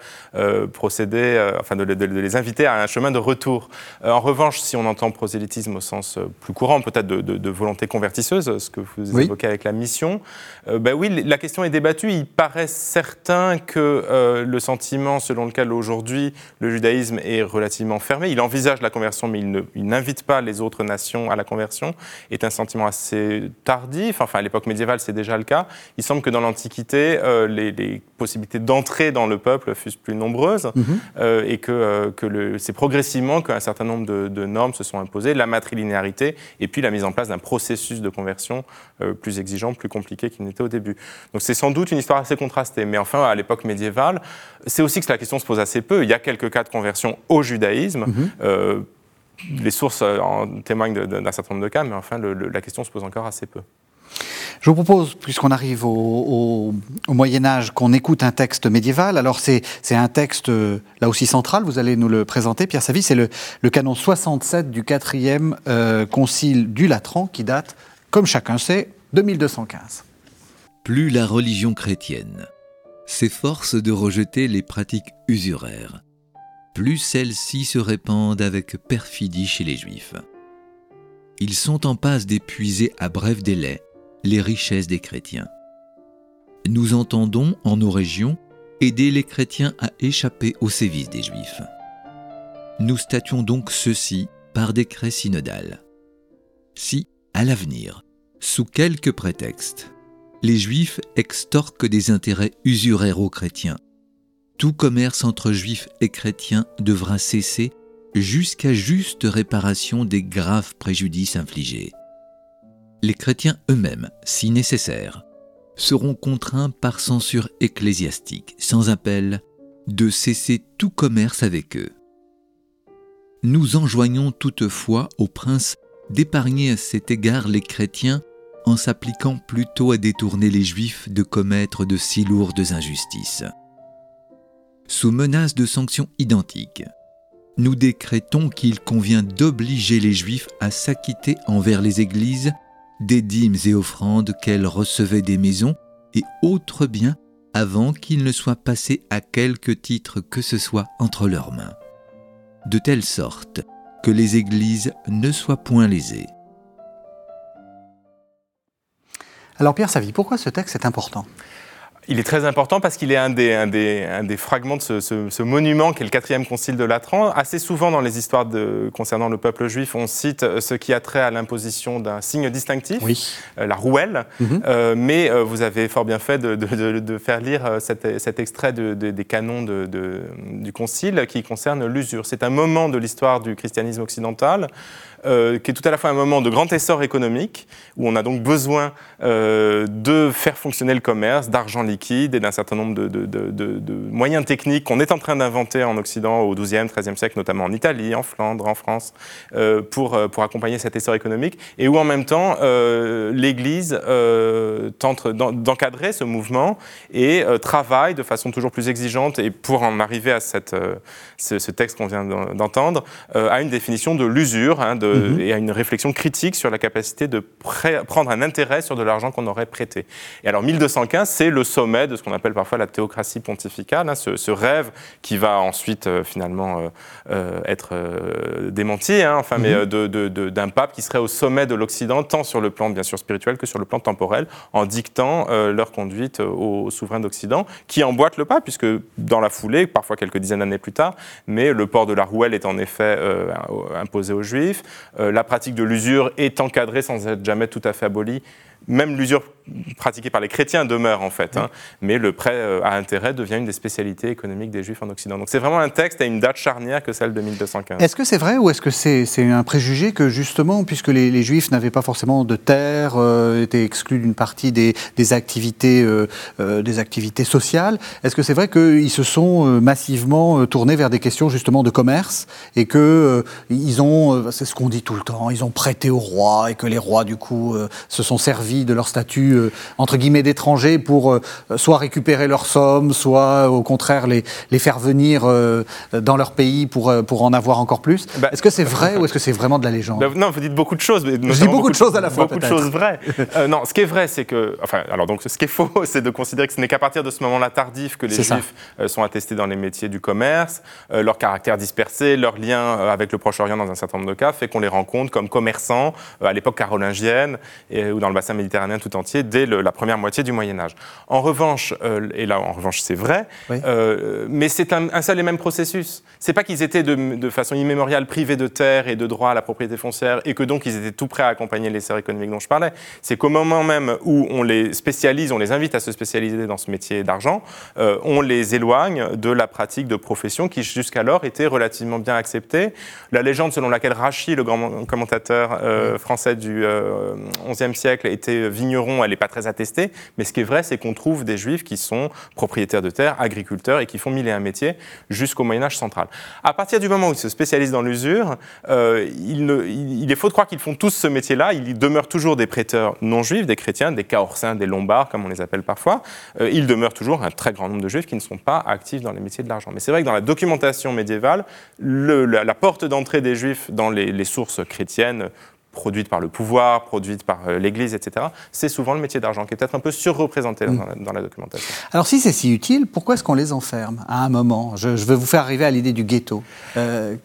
procéder, enfin de, les inviter à un chemin de retour. en revanche, si on entend prosélytisme au sens plus courant, peut-être de, volonté convertisseuse, ce que vous évoquez avec la mission, ben oui, la question est débattue. Il paraît certain que le sentiment selon lequel aujourd'hui aujourd'hui, le judaïsme est relativement fermé. Il envisage la conversion, mais il n'invite pas les autres nations à la conversion. est un sentiment assez tardif. Enfin, à l'époque médiévale, c'est déjà le cas. Il semble que dans l'Antiquité, euh, les, possibilités d'entrer dans le peuple fussent plus nombreuses mhm. euh, et que, euh, que c'est progressivement qu'un certain nombre de, normes se sont imposées, la matrilinéarité et puis la mise en place d'un processus de conversion plus exigeant, plus compliqué qu'il n'était au début. Donc c'est sans doute une histoire assez contrastée. Mais enfin, à l'époque médiévale, c'est aussi que la question se pose assez peu. Il y a quelques cas de conversion au judaïsme. Mhm. Euh, les sources euh, en témoignent d'un certain nombre de cas, mais enfin, la question se pose encore assez peu. Je vous propose, puisqu'on arrive au, Moyen Âge, qu'on écoute un texte médiéval. Alors c'est un texte euh, là aussi central, vous allez nous le présenter, Pierre Savy, c'est le, canon 67 du quatrième concile du Latran, qui date, comme chacun sait, de 1215. Plus la religion chrétienne s'efforce de rejeter les pratiques usuraires, plus celles-ci se répandent avec perfidie chez les Juifs. Ils sont en passe d'épuiser à bref délai les richesses des chrétiens. Nous entendons, en nos régions, aider les chrétiens à échapper au sévice des Juifs. Nous statuons donc ceci par décret synodal. Si, à l'avenir, sous quelque prétexte, les Juifs extorquent des intérêts usuraires aux chrétiens, tout commerce entre juifs et chrétiens devra cesser jusqu'à juste réparation des graves préjudices infligés. Les chrétiens eux-mêmes, si nécessaire, seront contraints par censure ecclésiastique, sans appel, de cesser tout commerce avec eux. Nous enjoignons toutefois aux princes d'épargner à cet égard les chrétiens en s'appliquant plutôt à détourner les juifs de commettre de si lourdes injustices sous menace de sanctions identiques. Nous décrétons qu'il convient d'obliger les Juifs à s'acquitter envers les églises des dîmes et offrandes qu'elles recevaient des maisons et autres biens avant qu'ils ne soient passés à quelque titre que ce soit entre leurs mains, de telle sorte que les églises ne soient point lésées. Alors Pierre Savy, pourquoi ce texte est important? Il est très important parce qu'il est un des, un, des, un des, fragments de ce, ce, monument qui est le quatrième concile de Latran. Assez souvent dans les histoires de, concernant le peuple juif, on cite euh, ce qui a trait à l'imposition d'un signe distinctif, oui. Euh, la rouelle. Mhm. euh, mais euh, vous avez fort bien fait de, de, de faire lire cet, cet extrait des canons du concile qui concerne l'usure. C'est un moment de l'histoire du christianisme occidental euh, qui est tout à la fois un moment de grand essor économique, où on a donc besoin euh, de faire fonctionner le commerce, d'argent liquide et d'un certain nombre de, moyens techniques qu'on est en train d'inventer en Occident au XIIe, XIIIe siècle, notamment en Italie, en Flandre, en France, euh, pour, pour accompagner cet essor économique, et où en même temps l'Église tente d'encadrer ce mouvement et travaille de façon toujours plus exigeante, et pour en arriver à cette, ce, texte qu'on vient d'entendre, à une définition de l'usure hein, mm-hmm. et à une réflexion critique sur la capacité de prendre un intérêt sur de l'argent qu'on aurait prêté. Et alors 1215, c'est le sommet de ce qu'on appelle parfois la théocratie pontificale, hein, ce, rêve qui va ensuite finalement être démenti, hein, enfin, mais mm-hmm. d'un pape qui serait au sommet de l'Occident, tant sur le plan bien sûr spirituel que sur le plan temporel, en dictant leur conduite aux souverains d'Occident, qui emboîtent le pas, puisque dans la foulée, parfois quelques dizaines d'années plus tard, mais le port de la rouelle est en effet imposé aux Juifs, la pratique de l'usure est encadrée sans être jamais tout à fait abolie même l'usure pratiquée par les chrétiens demeure en fait, hein. mais le prêt euh, à intérêt devient une des spécialités économiques des Juifs en Occident. Donc c'est vraiment un texte à une date charnière que celle de 1215. Est-ce que c'est vrai ou est-ce que c'est un préjugé que justement, puisque les, Juifs n'avaient pas forcément de terre, euh, étaient exclus d'une partie des, activités, euh, des activités sociales, est-ce que c'est vrai qu'ils se sont massivement tournés vers des questions justement de commerce et que ils ont, c'est ce qu'on dit tout le temps, ils ont prêté au roi et que les rois du coup se sont servis de leur statut euh, entre guillemets d'étrangers pour euh, soit récupérer leur somme, soit au contraire les, les faire venir euh, dans leur pays pour, pour en avoir encore plus. Bah, est-ce que c'est vrai ou est-ce que c'est vraiment de la légende? Bah, Non, vous dites beaucoup de choses. Mais Je dis beaucoup, de choses à la fois. Beaucoup de choses vraies. non, ce qui est vrai, c'est que, enfin, alors donc ce qui est faux, *laughs* c'est de considérer que ce n'est qu'à partir de ce moment-là tardif que les Juifs sont attestés dans les métiers du commerce, leur caractère dispersé, leur lien avec le Proche-Orient dans un certain nombre de cas fait qu'on les rencontre comme commerçants à l'époque carolingienne et, ou dans le bassin méditerranéen méditerranéen tout entier dès la première moitié du Moyen Âge. En revanche, euh, et là en revanche c'est vrai, euh, mais c'est un, seul et même processus. C'est pas qu'ils étaient de, façon immémoriale privés de terre et de droit à la propriété foncière et que donc ils étaient tout prêts à accompagner l'essor économique dont je parlais. C'est qu'au moment même où on les spécialise, on les invite à se spécialiser dans ce métier d'argent, euh, on les éloigne de la pratique de profession qui jusqu'alors était relativement bien acceptée. La légende selon laquelle Rachi, le grand commentateur français du XIe siècle, était vigneron, elle n'est pas très attestée, mais ce qui est vrai, c'est qu'on trouve des juifs qui sont propriétaires de terres, agriculteurs et qui font mille et un métiers jusqu'au Moyen-Âge central. À partir du moment où ils se spécialisent dans l'usure, euh, il, est faux de croire qu'ils font tous ce métier-là. Il demeure toujours des prêteurs non juifs, des chrétiens, des caorsins, des lombards, comme on les appelle parfois. Euh, il demeure toujours un très grand nombre de juifs qui ne sont pas actifs dans les métiers de l'argent. Mais c'est vrai que dans la documentation médiévale, la, porte d'entrée des juifs dans les sources chrétiennes produite par le pouvoir, produite par euh, l'Église, etc., c'est souvent le métier d'argent qui est peut-être un peu surreprésenté mm. dans, la, documentation. Alors si c'est si utile, pourquoi est-ce qu'on les enferme à un moment? Je, veux vous faire arriver à l'idée du ghetto. Euh,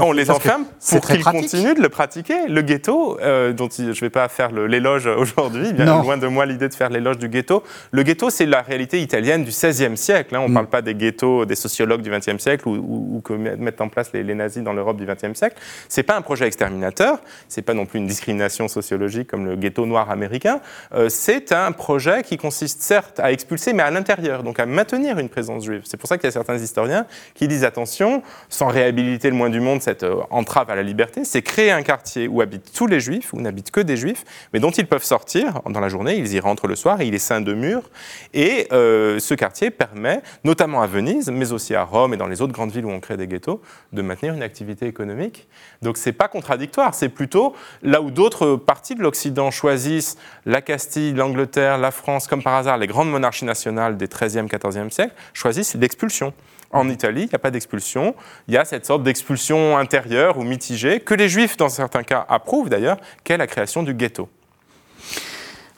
on les enferme pour qu'ils continuent de le pratiquer. Le ghetto, euh, dont je ne vais pas faire l'éloge aujourd'hui, bien loin de moi l'idée de faire l'éloge du ghetto. Le ghetto, c'est la réalité italienne du XVIe siècle. Hein. On ne mm. parle pas des ghettos des sociologues du XXe siècle ou, que mettent en place les, nazis dans l'Europe du XXe siècle. C'est pas un projet exterminateur, c'est pas non non plus une discrimination sociologique comme le ghetto noir américain. Euh, c'est un projet qui consiste certes à expulser, mais à l'intérieur, donc à maintenir une présence juive. C'est pour ça qu'il y a certains historiens qui disent attention, sans réhabiliter le moins du monde cette euh, entrave à la liberté, c'est créer un quartier où habitent tous les juifs, où n'habitent que des juifs, mais dont ils peuvent sortir dans la journée, ils y rentrent le soir et il est ceint de murs. Et euh, ce quartier permet, notamment à Venise, mais aussi à Rome et dans les autres grandes villes où on crée des ghettos, de maintenir une activité économique. Donc c'est pas contradictoire, c'est plutôt là où d'autres parties de l'Occident choisissent la Castille, l'Angleterre, la France, comme par hasard les grandes monarchies nationales des 13e, 14e siècles, choisissent l'expulsion. En Italie, il n'y a pas d'expulsion. Il y a cette sorte d'expulsion intérieure ou mitigée, que les Juifs, dans certains cas, approuvent d'ailleurs, qu'est la création du ghetto.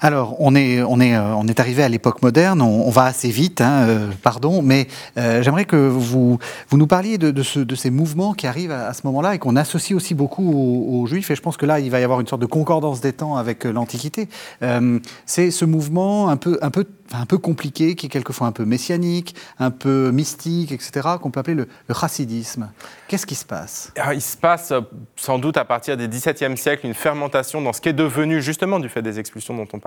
Alors, on est, on est, euh, on est arrivé à l'époque moderne, on, va assez vite, hein, euh, pardon, mais euh, j'aimerais que vous, vous nous parliez de, de, ces mouvements qui arrivent à, ce moment-là et qu'on associe aussi beaucoup aux, Juifs, et je pense que là, il va y avoir une sorte de concordance des temps avec l'Antiquité. C'est ce mouvement un peu, un peu un peu compliqué, qui est quelquefois un peu messianique, un peu mystique, etc., qu'on peut appeler le, chassidisme. Qu'est-ce qui se passe? Ah, Il se passe sans doute à partir des XVIIe siècle une fermentation dans ce qui est devenu, justement du fait des expulsions dont on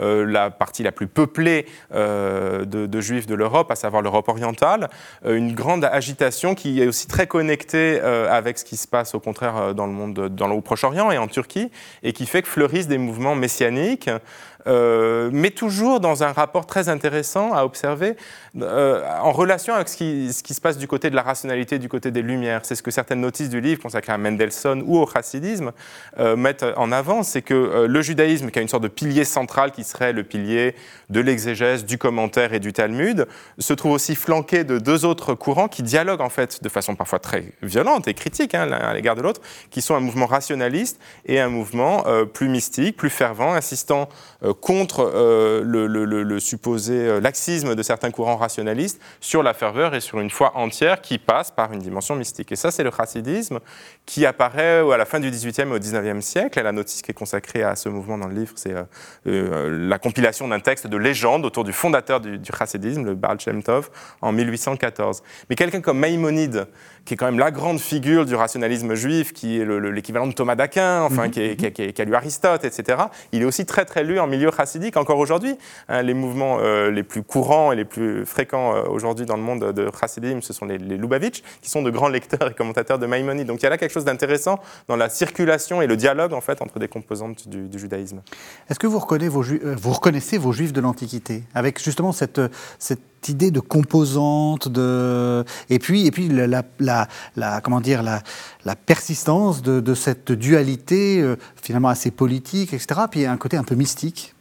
euh, la partie la plus peuplée euh, de, juifs de l'Europe, à savoir l'Europe orientale. une grande agitation qui est aussi très connectée avec ce qui se passe au contraire dans le monde, dans le Proche-Orient et en Turquie, et qui fait que fleurissent des mouvements messianiques euh, mais toujours dans un rapport très intéressant à observer euh, en relation avec ce qui, se passe du côté de la rationalité, du côté des Lumières. C'est ce que certaines notices du livre consacrées à Mendelssohn ou au chassidisme euh, mettent en avant, c'est que le judaïsme, qui a une sorte de pilier central qui serait le pilier de l'exégèse, du commentaire et du Talmud, se trouve aussi flanqué de deux autres courants qui dialoguent en fait de façon parfois très violente et critique hein, à l'égard de l'autre, qui sont un mouvement rationaliste et un mouvement plus mystique, plus fervent, insistant contre le, le, le, supposé laxisme de certains courants rationaliste sur la ferveur et sur une foi entière qui passe par une dimension mystique. Et ça, c'est le chassidisme qui apparaît à la fin du XVIIIe et au XIXe siècle. Et la notice qui est consacrée à ce mouvement dans le livre, c'est euh, euh, la compilation d'un texte de légende autour du fondateur du, du chassidisme, le Baal Shem Tov, en 1814. Mais quelqu'un comme Maïmonide, qui est quand même la grande figure du rationalisme juif, qui est l'équivalent de Thomas d'Aquin, enfin, mhm. qui, est, qui, a lu Aristote, etc. Il est aussi très très lu en milieu chassidique encore aujourd'hui. Hein, les mouvements euh, les plus courants et les plus fréquents euh, aujourd'hui dans le monde de chassidisme, ce sont les, les Lubavitch, qui sont de grands lecteurs et commentateurs de Maïmonide. Donc il y a là quelque chose d'intéressant dans la circulation et le dialogue en fait entre des composantes du, judaïsme. Est-ce que vous, reconnaissez vos, euh, vous reconnaissez vos juifs de l'Antiquité avec justement cette, idée de composante, de... et puis, et puis la, comment dire, la, persistance de, cette dualité euh, finalement assez politique, etc. Puis un côté un peu mystique.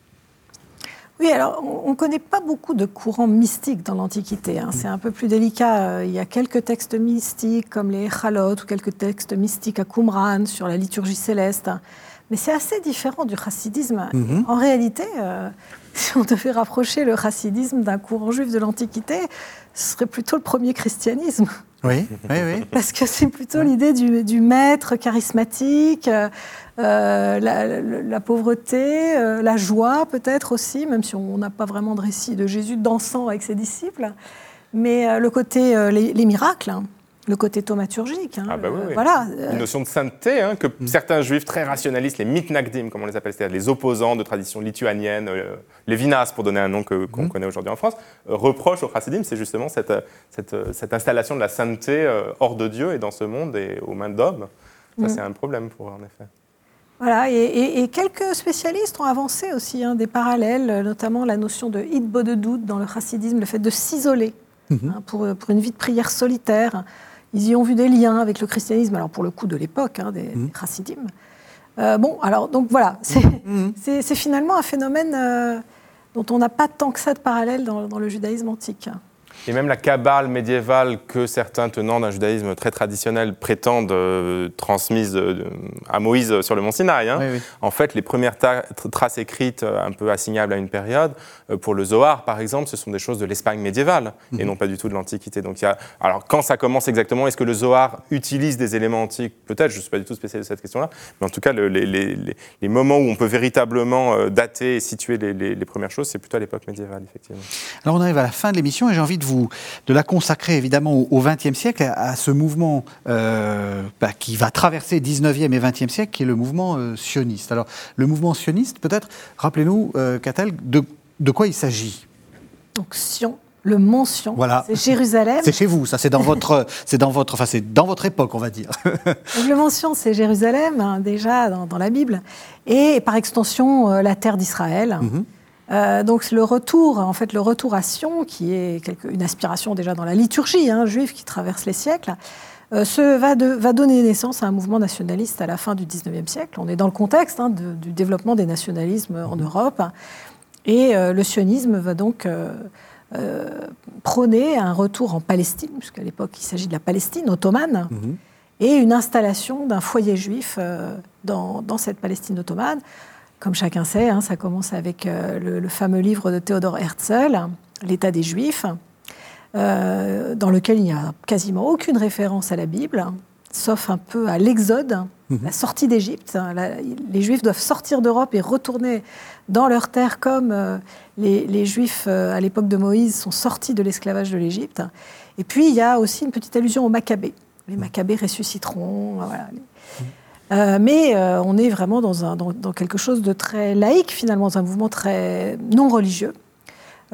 Oui, alors on ne connaît pas beaucoup de courants mystiques dans l'Antiquité. Hein. C'est un peu plus délicat. Il y a quelques textes mystiques comme les Chalot ou quelques textes mystiques à Qumran sur la liturgie céleste. Mais c'est assez différent du chassidisme. Mhm. En réalité, euh, *laughs* si on devait rapprocher le chassidisme d'un courant juif de l'Antiquité, ce serait plutôt le premier christianisme. Oui, *laughs* oui, oui. Parce que c'est plutôt l'idée du, maître charismatique, euh, la, pauvreté, euh, la joie peut-être aussi, même si on n'a pas vraiment de récit de Jésus dansant avec ses disciples. Mais le côté, les, miracles. Hein le côté thaumaturgique. Hein, ah bah Voilà. Une notion de sainteté hein, que mm. certains juifs très rationalistes, les mitnagdim, comme on les appelle, c'est-à-dire les opposants de tradition lituanienne, euh, les vinas, pour donner un nom qu'on mm. connaît aujourd'hui en France, euh, reprochent au chassidim, c'est justement cette, cette, cette, installation de la sainteté euh, hors de Dieu et dans ce monde et aux mains d'hommes. Ça, mm. c'est un problème pour eux, en effet. Voilà, et, quelques spécialistes ont avancé aussi hein, des parallèles, notamment la notion de hit de doute dans le chassidisme, le fait de s'isoler mm-hmm. hein, pour, pour, une vie de prière solitaire. Ils y ont vu des liens avec le christianisme, alors pour le coup de l'époque, hein, des, mmh. euh, bon, alors donc voilà, c'est mmh. finalement un phénomène euh, dont on n'a pas tant que ça de parallèle dans, dans le judaïsme antique. Et même la cabale médiévale que certains tenants d'un judaïsme très traditionnel prétendent euh, transmise euh, à Moïse sur le mont Sinaï. Hein. En fait, les premières traces écrites euh, un peu assignables à une période, pour le Zohar par exemple, ce sont des choses de l'Espagne médiévale et mhm. non pas du tout de l'Antiquité. Donc, il y a... Alors, quand ça commence exactement, est-ce que le Zohar utilise des éléments antiques? Peut-être, je ne suis pas du tout spécialiste de cette question-là, mais en tout cas, les, les, les, moments où on peut véritablement dater et situer les, premières choses, c'est plutôt à l'époque médiévale, effectivement. Alors, on arrive à la fin de l'émission et j'ai envie de vous de la consacrer évidemment au XXe siècle, à, ce mouvement euh, bah, qui va traverser 19e et 20e siècle, qui est le mouvement euh, sioniste. Alors, le mouvement sioniste, peut-être, rappelez-nous, euh, de, de quoi il s'agit? Donc, Sion, le mont Sion. Voilà. C'est Jérusalem. C'est chez vous, ça, c'est dans votre, *laughs* c'est dans votre, enfin, c'est dans votre époque, on va dire. Donc, le mont Sion, c'est Jérusalem, hein, déjà dans, la Bible, et par extension, la terre d'Israël. Mhm. Euh, donc le retour, en fait, le retour à Sion, qui est une aspiration déjà dans la liturgie hein, juive qui traverse les siècles, euh, va, va, donner naissance à un mouvement nationaliste à la fin du XIXe siècle. On est dans le contexte hein, du développement des nationalismes en Europe, et euh, le sionisme va donc prôner un retour en Palestine, puisqu'à l'époque il s'agit de la Palestine ottomane, mhm. et une installation d'un foyer juif dans, dans cette Palestine ottomane. Comme chacun sait, hein, ça commence avec euh, le, fameux livre de Théodore Herzl, L'État des Juifs, euh, dans lequel il n'y a quasiment aucune référence à la Bible, sauf un peu à l'Exode, mhm. la sortie d'Égypte. Les Juifs doivent sortir d'Europe et retourner dans leur terre comme euh, les, Juifs à l'époque de Moïse sont sortis de l'esclavage de l'Égypte. Et puis il y a aussi une petite allusion aux Maccabées. Les Maccabées ressusciteront. Voilà. Euh, mais euh, on est vraiment dans, quelque chose de très laïque, finalement, dans un mouvement très non religieux,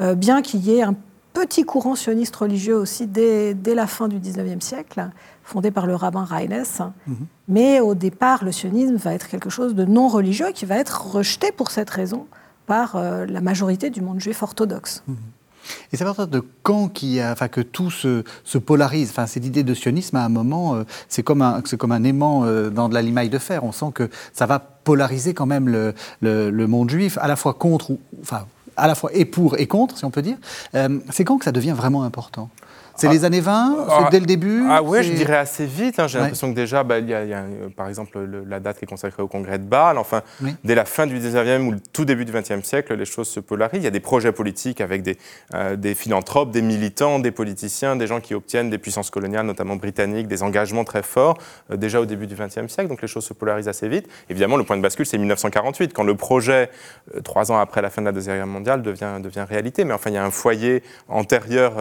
euh, bien qu'il y ait un petit courant sioniste religieux aussi dès, la fin du XIXe siècle, fondé par le rabbin Reines. Mhm. Mais au départ, le sionisme va être quelque chose de non religieux qui va être rejeté pour cette raison par la majorité du monde juif orthodoxe. Mmh. Et c'est à partir de quand que tout se, se, polarise enfin, Cette idée de sionisme, à un moment, euh, c'est comme, comme un aimant euh, dans de la limaille de fer. On sent que ça va polariser quand même le, le, monde juif, à la fois contre, ou, enfin, à la fois et pour et contre, si on peut dire. Euh, c'est quand que ça devient vraiment important? C'est les années 20 C'est ah, dès le début Ah oui, je dirais assez vite. Hein. J'ai l'impression que déjà, bah, il y, a, euh, par exemple la date qui est consacrée au congrès de Bâle. Enfin, dès la fin du 19e ou le tout début du 20e siècle, les choses se polarisent. Il y a des projets politiques avec des, euh, des philanthropes, des militants, des politiciens, des gens qui obtiennent des puissances coloniales, notamment britanniques, des engagements très forts euh, déjà au début du 20e siècle. Donc les choses se polarisent assez vite. Évidemment, le point de bascule, c'est 1948, quand le projet, trois ans après la fin de la Deuxième Guerre mondiale, devient, devient réalité. Mais enfin, il y a un foyer antérieur,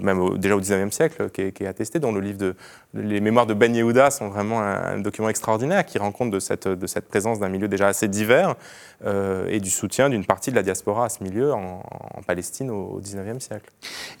même déjà au 19e siècle qui est, attesté, dont le livre de les mémoires de Ben Yehuda sont vraiment un, document extraordinaire qui rend compte de cette, de cette présence d'un milieu déjà assez divers euh, et du soutien d'une partie de la diaspora à ce milieu en, Palestine au, XIXe siècle.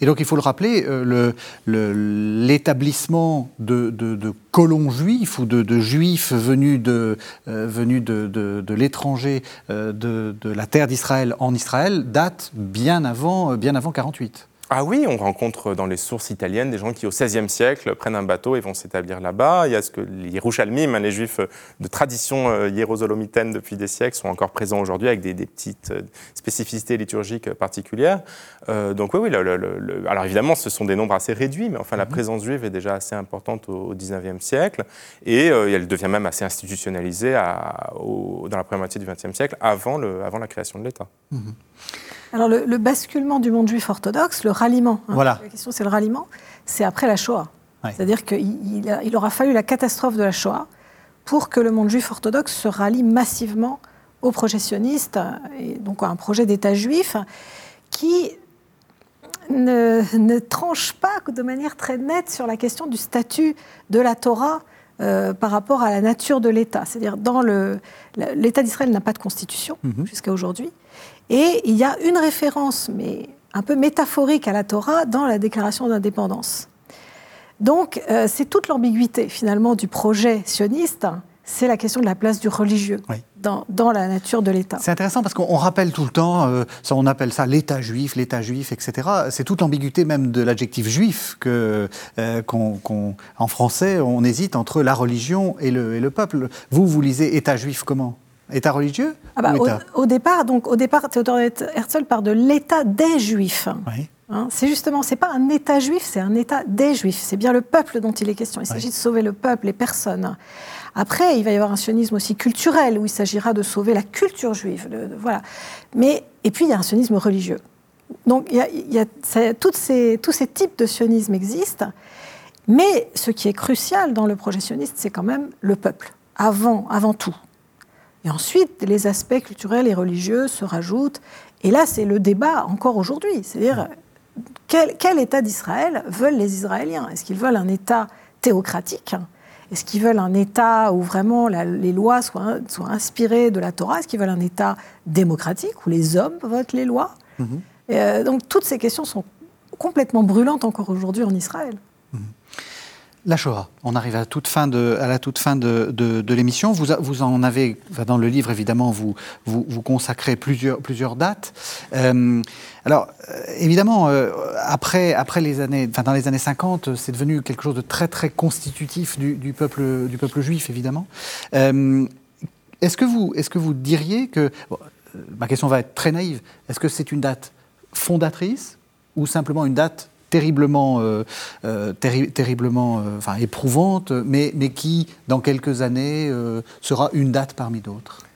Et donc il faut le rappeler, euh, l'établissement de, de, colons juifs ou de, juifs venus de, euh, venus de, l'étranger, de, la terre d'Israël en Israël, date bien avant, bien avant 48. Ah oui, on rencontre dans les sources italiennes des gens qui, au XVIe siècle, prennent un bateau et vont s'établir là-bas. Il y a ce que les Yerushalmim, hein, les juifs de tradition euh, depuis des siècles, sont encore présents aujourd'hui avec des, petites euh, spécificités liturgiques particulières. Euh, donc oui, oui alors évidemment, ce sont des nombres assez réduits, mais enfin, la mhm. présence juive est déjà assez importante au, XIXe siècle et euh, elle devient même assez institutionnalisée à, dans la première moitié du XXe siècle, avant, la création de l'État. Mhm. Alors le, basculement du monde juif orthodoxe, le ralliement, hein, la question c'est le ralliement, c'est après la Shoah. C'est-à-dire qu'il il aura fallu la catastrophe de la Shoah pour que le monde juif orthodoxe se rallie massivement au projet sioniste, et donc à un projet d'État juif qui ne, tranche pas de manière très nette sur la question du statut de la Torah euh, par rapport à la nature de l'État. C'est-à-dire, dans l'État d'Israël n'a pas de constitution mhm. jusqu'à aujourd'hui. Et il y a une référence, mais un peu métaphorique à la Torah, dans la déclaration d'indépendance. Donc, euh, c'est toute l'ambiguïté, finalement, du projet sioniste. C'est la question de la place du religieux dans, dans, la nature de l'État. C'est intéressant parce qu'on rappelle tout le temps, euh, ça, on appelle ça l'État juif, l'État juif, etc. C'est toute l'ambiguïté même de l'adjectif juif que, euh, en français, on hésite entre la religion et le, et le peuple. Vous, vous lisez État juif comment? État religieux ah bah, au, départ, donc au départ, Théodore Herzl parle de l'État des Juifs. Hein, c'est justement, c'est pas un État juif, c'est un État des Juifs. C'est bien le peuple dont il est question. Il s'agit de sauver le peuple, les personnes. Après, il va y avoir un sionisme aussi culturel où il s'agira de sauver la culture juive. voilà. Mais et puis il y a un sionisme religieux. Donc il y a, ces, tous ces types de sionisme existent. Mais ce qui est crucial dans le projet sioniste, c'est quand même le peuple, avant, avant tout. Et ensuite, les aspects culturels et religieux se rajoutent. Et là, c'est le débat encore aujourd'hui. C'est-à-dire, quel, quel État d'Israël veulent les Israéliens? Est-ce qu'ils veulent un État théocratique? Est-ce qu'ils veulent un État où vraiment les lois soient, soient, inspirées de la Torah? Est-ce qu'ils veulent un État démocratique où les hommes votent les lois? Mhm. euh, Donc toutes ces questions sont complètement brûlantes encore aujourd'hui en Israël. La Shoah. On arrive à, la toute fin de, l'émission. Vous, en avez, dans le livre évidemment, vous, consacrez plusieurs, dates. Euh, alors, euh, évidemment, euh, après, les années, dans les années 50, c'est devenu quelque chose de très, très constitutif du, peuple, juif, évidemment. est-ce que vous diriez que. ma question va être très naïve. Est-ce que c'est une date fondatrice ou simplement une date terriblement, euh, euh, terriblement euh, éprouvante, mais qui, dans quelques années, sera une date parmi d'autres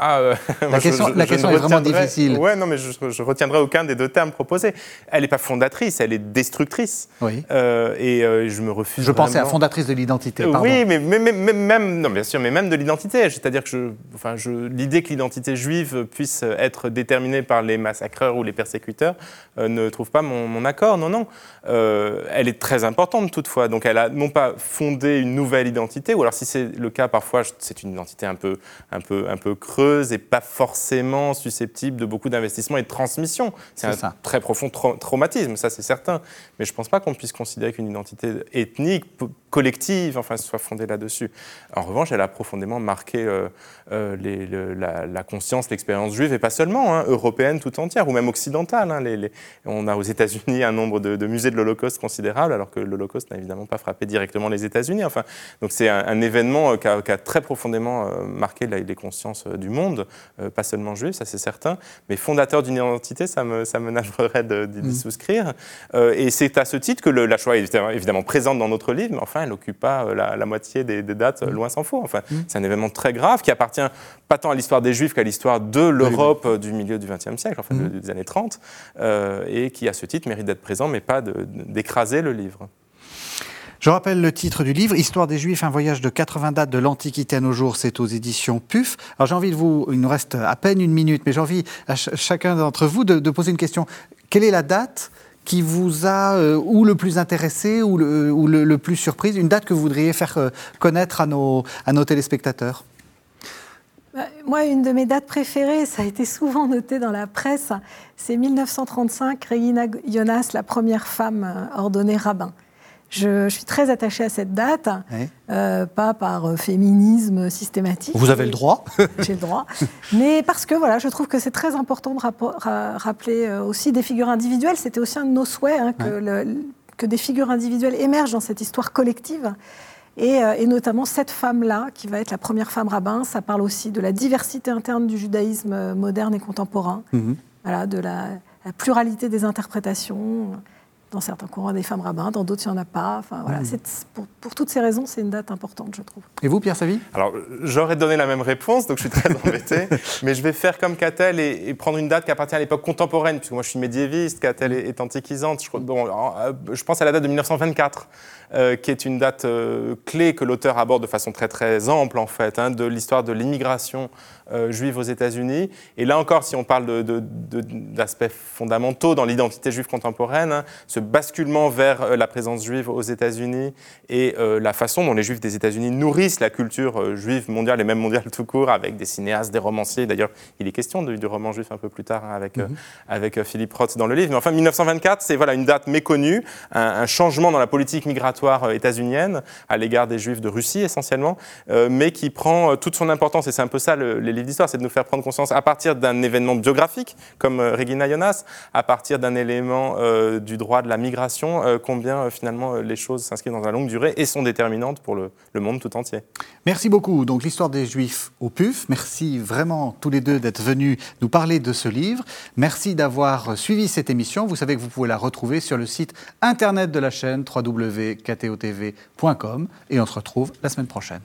ah, euh, la question, la question est vraiment difficile. Ouais, non, mais je, retiendrai aucun des deux termes proposés. Elle n'est pas fondatrice, elle est destructrice. Oui. Euh, et euh, je me refuse. Je pensais à fondatrice de l'identité. Oui, mais, même, non, bien sûr, mais même de l'identité. C'est-à-dire que, enfin, l'idée que l'identité juive puisse être déterminée par les massacreurs ou les persécuteurs ne trouve pas mon, mon accord. Non, non. elle est très importante toutefois. Donc, elle a non pas fondé une nouvelle identité, ou alors si c'est le cas, parfois, c'est une identité un peu, un peu, un peu creuse et pas forcément susceptible de beaucoup d'investissement et de transmission. C'est un très profond traumatisme, ça c'est certain. Mais je ne pense pas qu'on puisse considérer qu'une identité ethnique collective, enfin, soit fondée là-dessus. En revanche, elle a profondément marqué euh, euh, les, la, conscience, l'expérience juive, et pas seulement, hein, européenne tout entière, ou même occidentale. Hein, les, on a aux États-Unis un nombre de, musées de l'Holocauste considérable, alors que l'Holocauste n'a évidemment pas frappé directement les États-Unis. Enfin, donc c'est un, événement euh, qui a, très profondément marqué les consciences du monde, pas seulement juives, ça c'est certain, mais fondateur d'une identité, ça me, ça me *laughs* nagerait d'y mmh. souscrire. et c'est à ce titre que la Shoah est évidemment présente dans notre livre, mais enfin, elle n'occupe pas euh, la, moitié des, dates, mm. loin s'en faut. Enfin, mm. C'est un événement très grave qui appartient pas tant à l'histoire des Juifs qu'à l'histoire de l'Europe euh, du milieu du XXe siècle, enfin mm. des années 30, euh, et qui, à ce titre, mérite d'être présent, mais pas d'écraser le livre. Je rappelle le titre du livre, Histoire des Juifs, un voyage de 80 dates de l'Antiquité à nos jours, c'est aux éditions PUF. Alors j'ai envie de vous, il nous reste à peine une minute, mais j'ai envie à chacun d'entre vous de, de, poser une question. Quelle est la date qui vous a euh, ou le plus intéressé ou le, le, plus surprise Une date que vous voudriez faire euh, connaître à nos, à nos téléspectateurs? Bah, moi, une de mes dates préférées, ça a été souvent noté dans la presse, c'est 1935, Regina Jonas, la première femme euh, ordonnée rabbin. Je, suis très attachée à cette date, euh, pas par euh, féminisme systématique. Vous avez le droit *laughs* J'ai le droit. Mais parce que voilà, je trouve que c'est très important de rappeler euh, aussi des figures individuelles. C'était aussi un de nos souhaits hein, que, que, des figures individuelles émergent dans cette histoire collective. Et, notamment cette femme-là, qui va être la première femme rabbin, ça parle aussi de la diversité interne du judaïsme moderne et contemporain, mhm. voilà, de la, la pluralité des interprétations. Dans certains courants, des femmes rabbins, dans d'autres, il n'y en a pas. Enfin, voilà, hmm. pour, pour, toutes ces raisons, c'est une date importante, je trouve. Et vous, Pierre Savy? Alors, j'aurais donné la même réponse, donc je suis très embêté. *laughs* mais je vais faire comme Catel et, prendre une date qui appartient à l'époque contemporaine, puisque moi je suis médiéviste, Catel est, est antiquisante. Je, bon, euh, je pense à la date de 1924. Euh, qui est une date euh, clé que l'auteur aborde de façon très très ample en fait, hein, de l'histoire de l'immigration euh, juive aux États-Unis. Et là encore, si on parle d'aspects fondamentaux dans l'identité juive contemporaine, hein, ce basculement vers la présence juive aux États-Unis et la façon dont les juifs des États-Unis nourrissent la culture juive mondiale et même mondiale tout court, avec des cinéastes, des romanciers. D'ailleurs, il est question du, roman juif un peu plus tard hein, avec, mhm. avec Philippe Roth dans le livre. Mais enfin, 1924, c'est voilà, une date méconnue, un, un changement dans la politique migratoire euh, états-unienne à l'égard des juifs de Russie essentiellement, euh, mais qui prend euh, toute son importance. Et c'est un peu ça les d'histoire, c'est de nous faire prendre conscience à partir d'un événement biographique comme Regina Jonas, à partir d'un élément du droit de la migration, combien finalement les choses s'inscrivent dans la longue durée et sont déterminantes pour le, le monde tout entier. Merci beaucoup. Donc l'histoire des juifs au PUF. Merci vraiment tous les deux d'être venus nous parler de ce livre. Merci d'avoir suivi cette émission. Vous savez que vous pouvez la retrouver sur le site internet de la chaîne www ktotv.com et on se retrouve la semaine prochaine.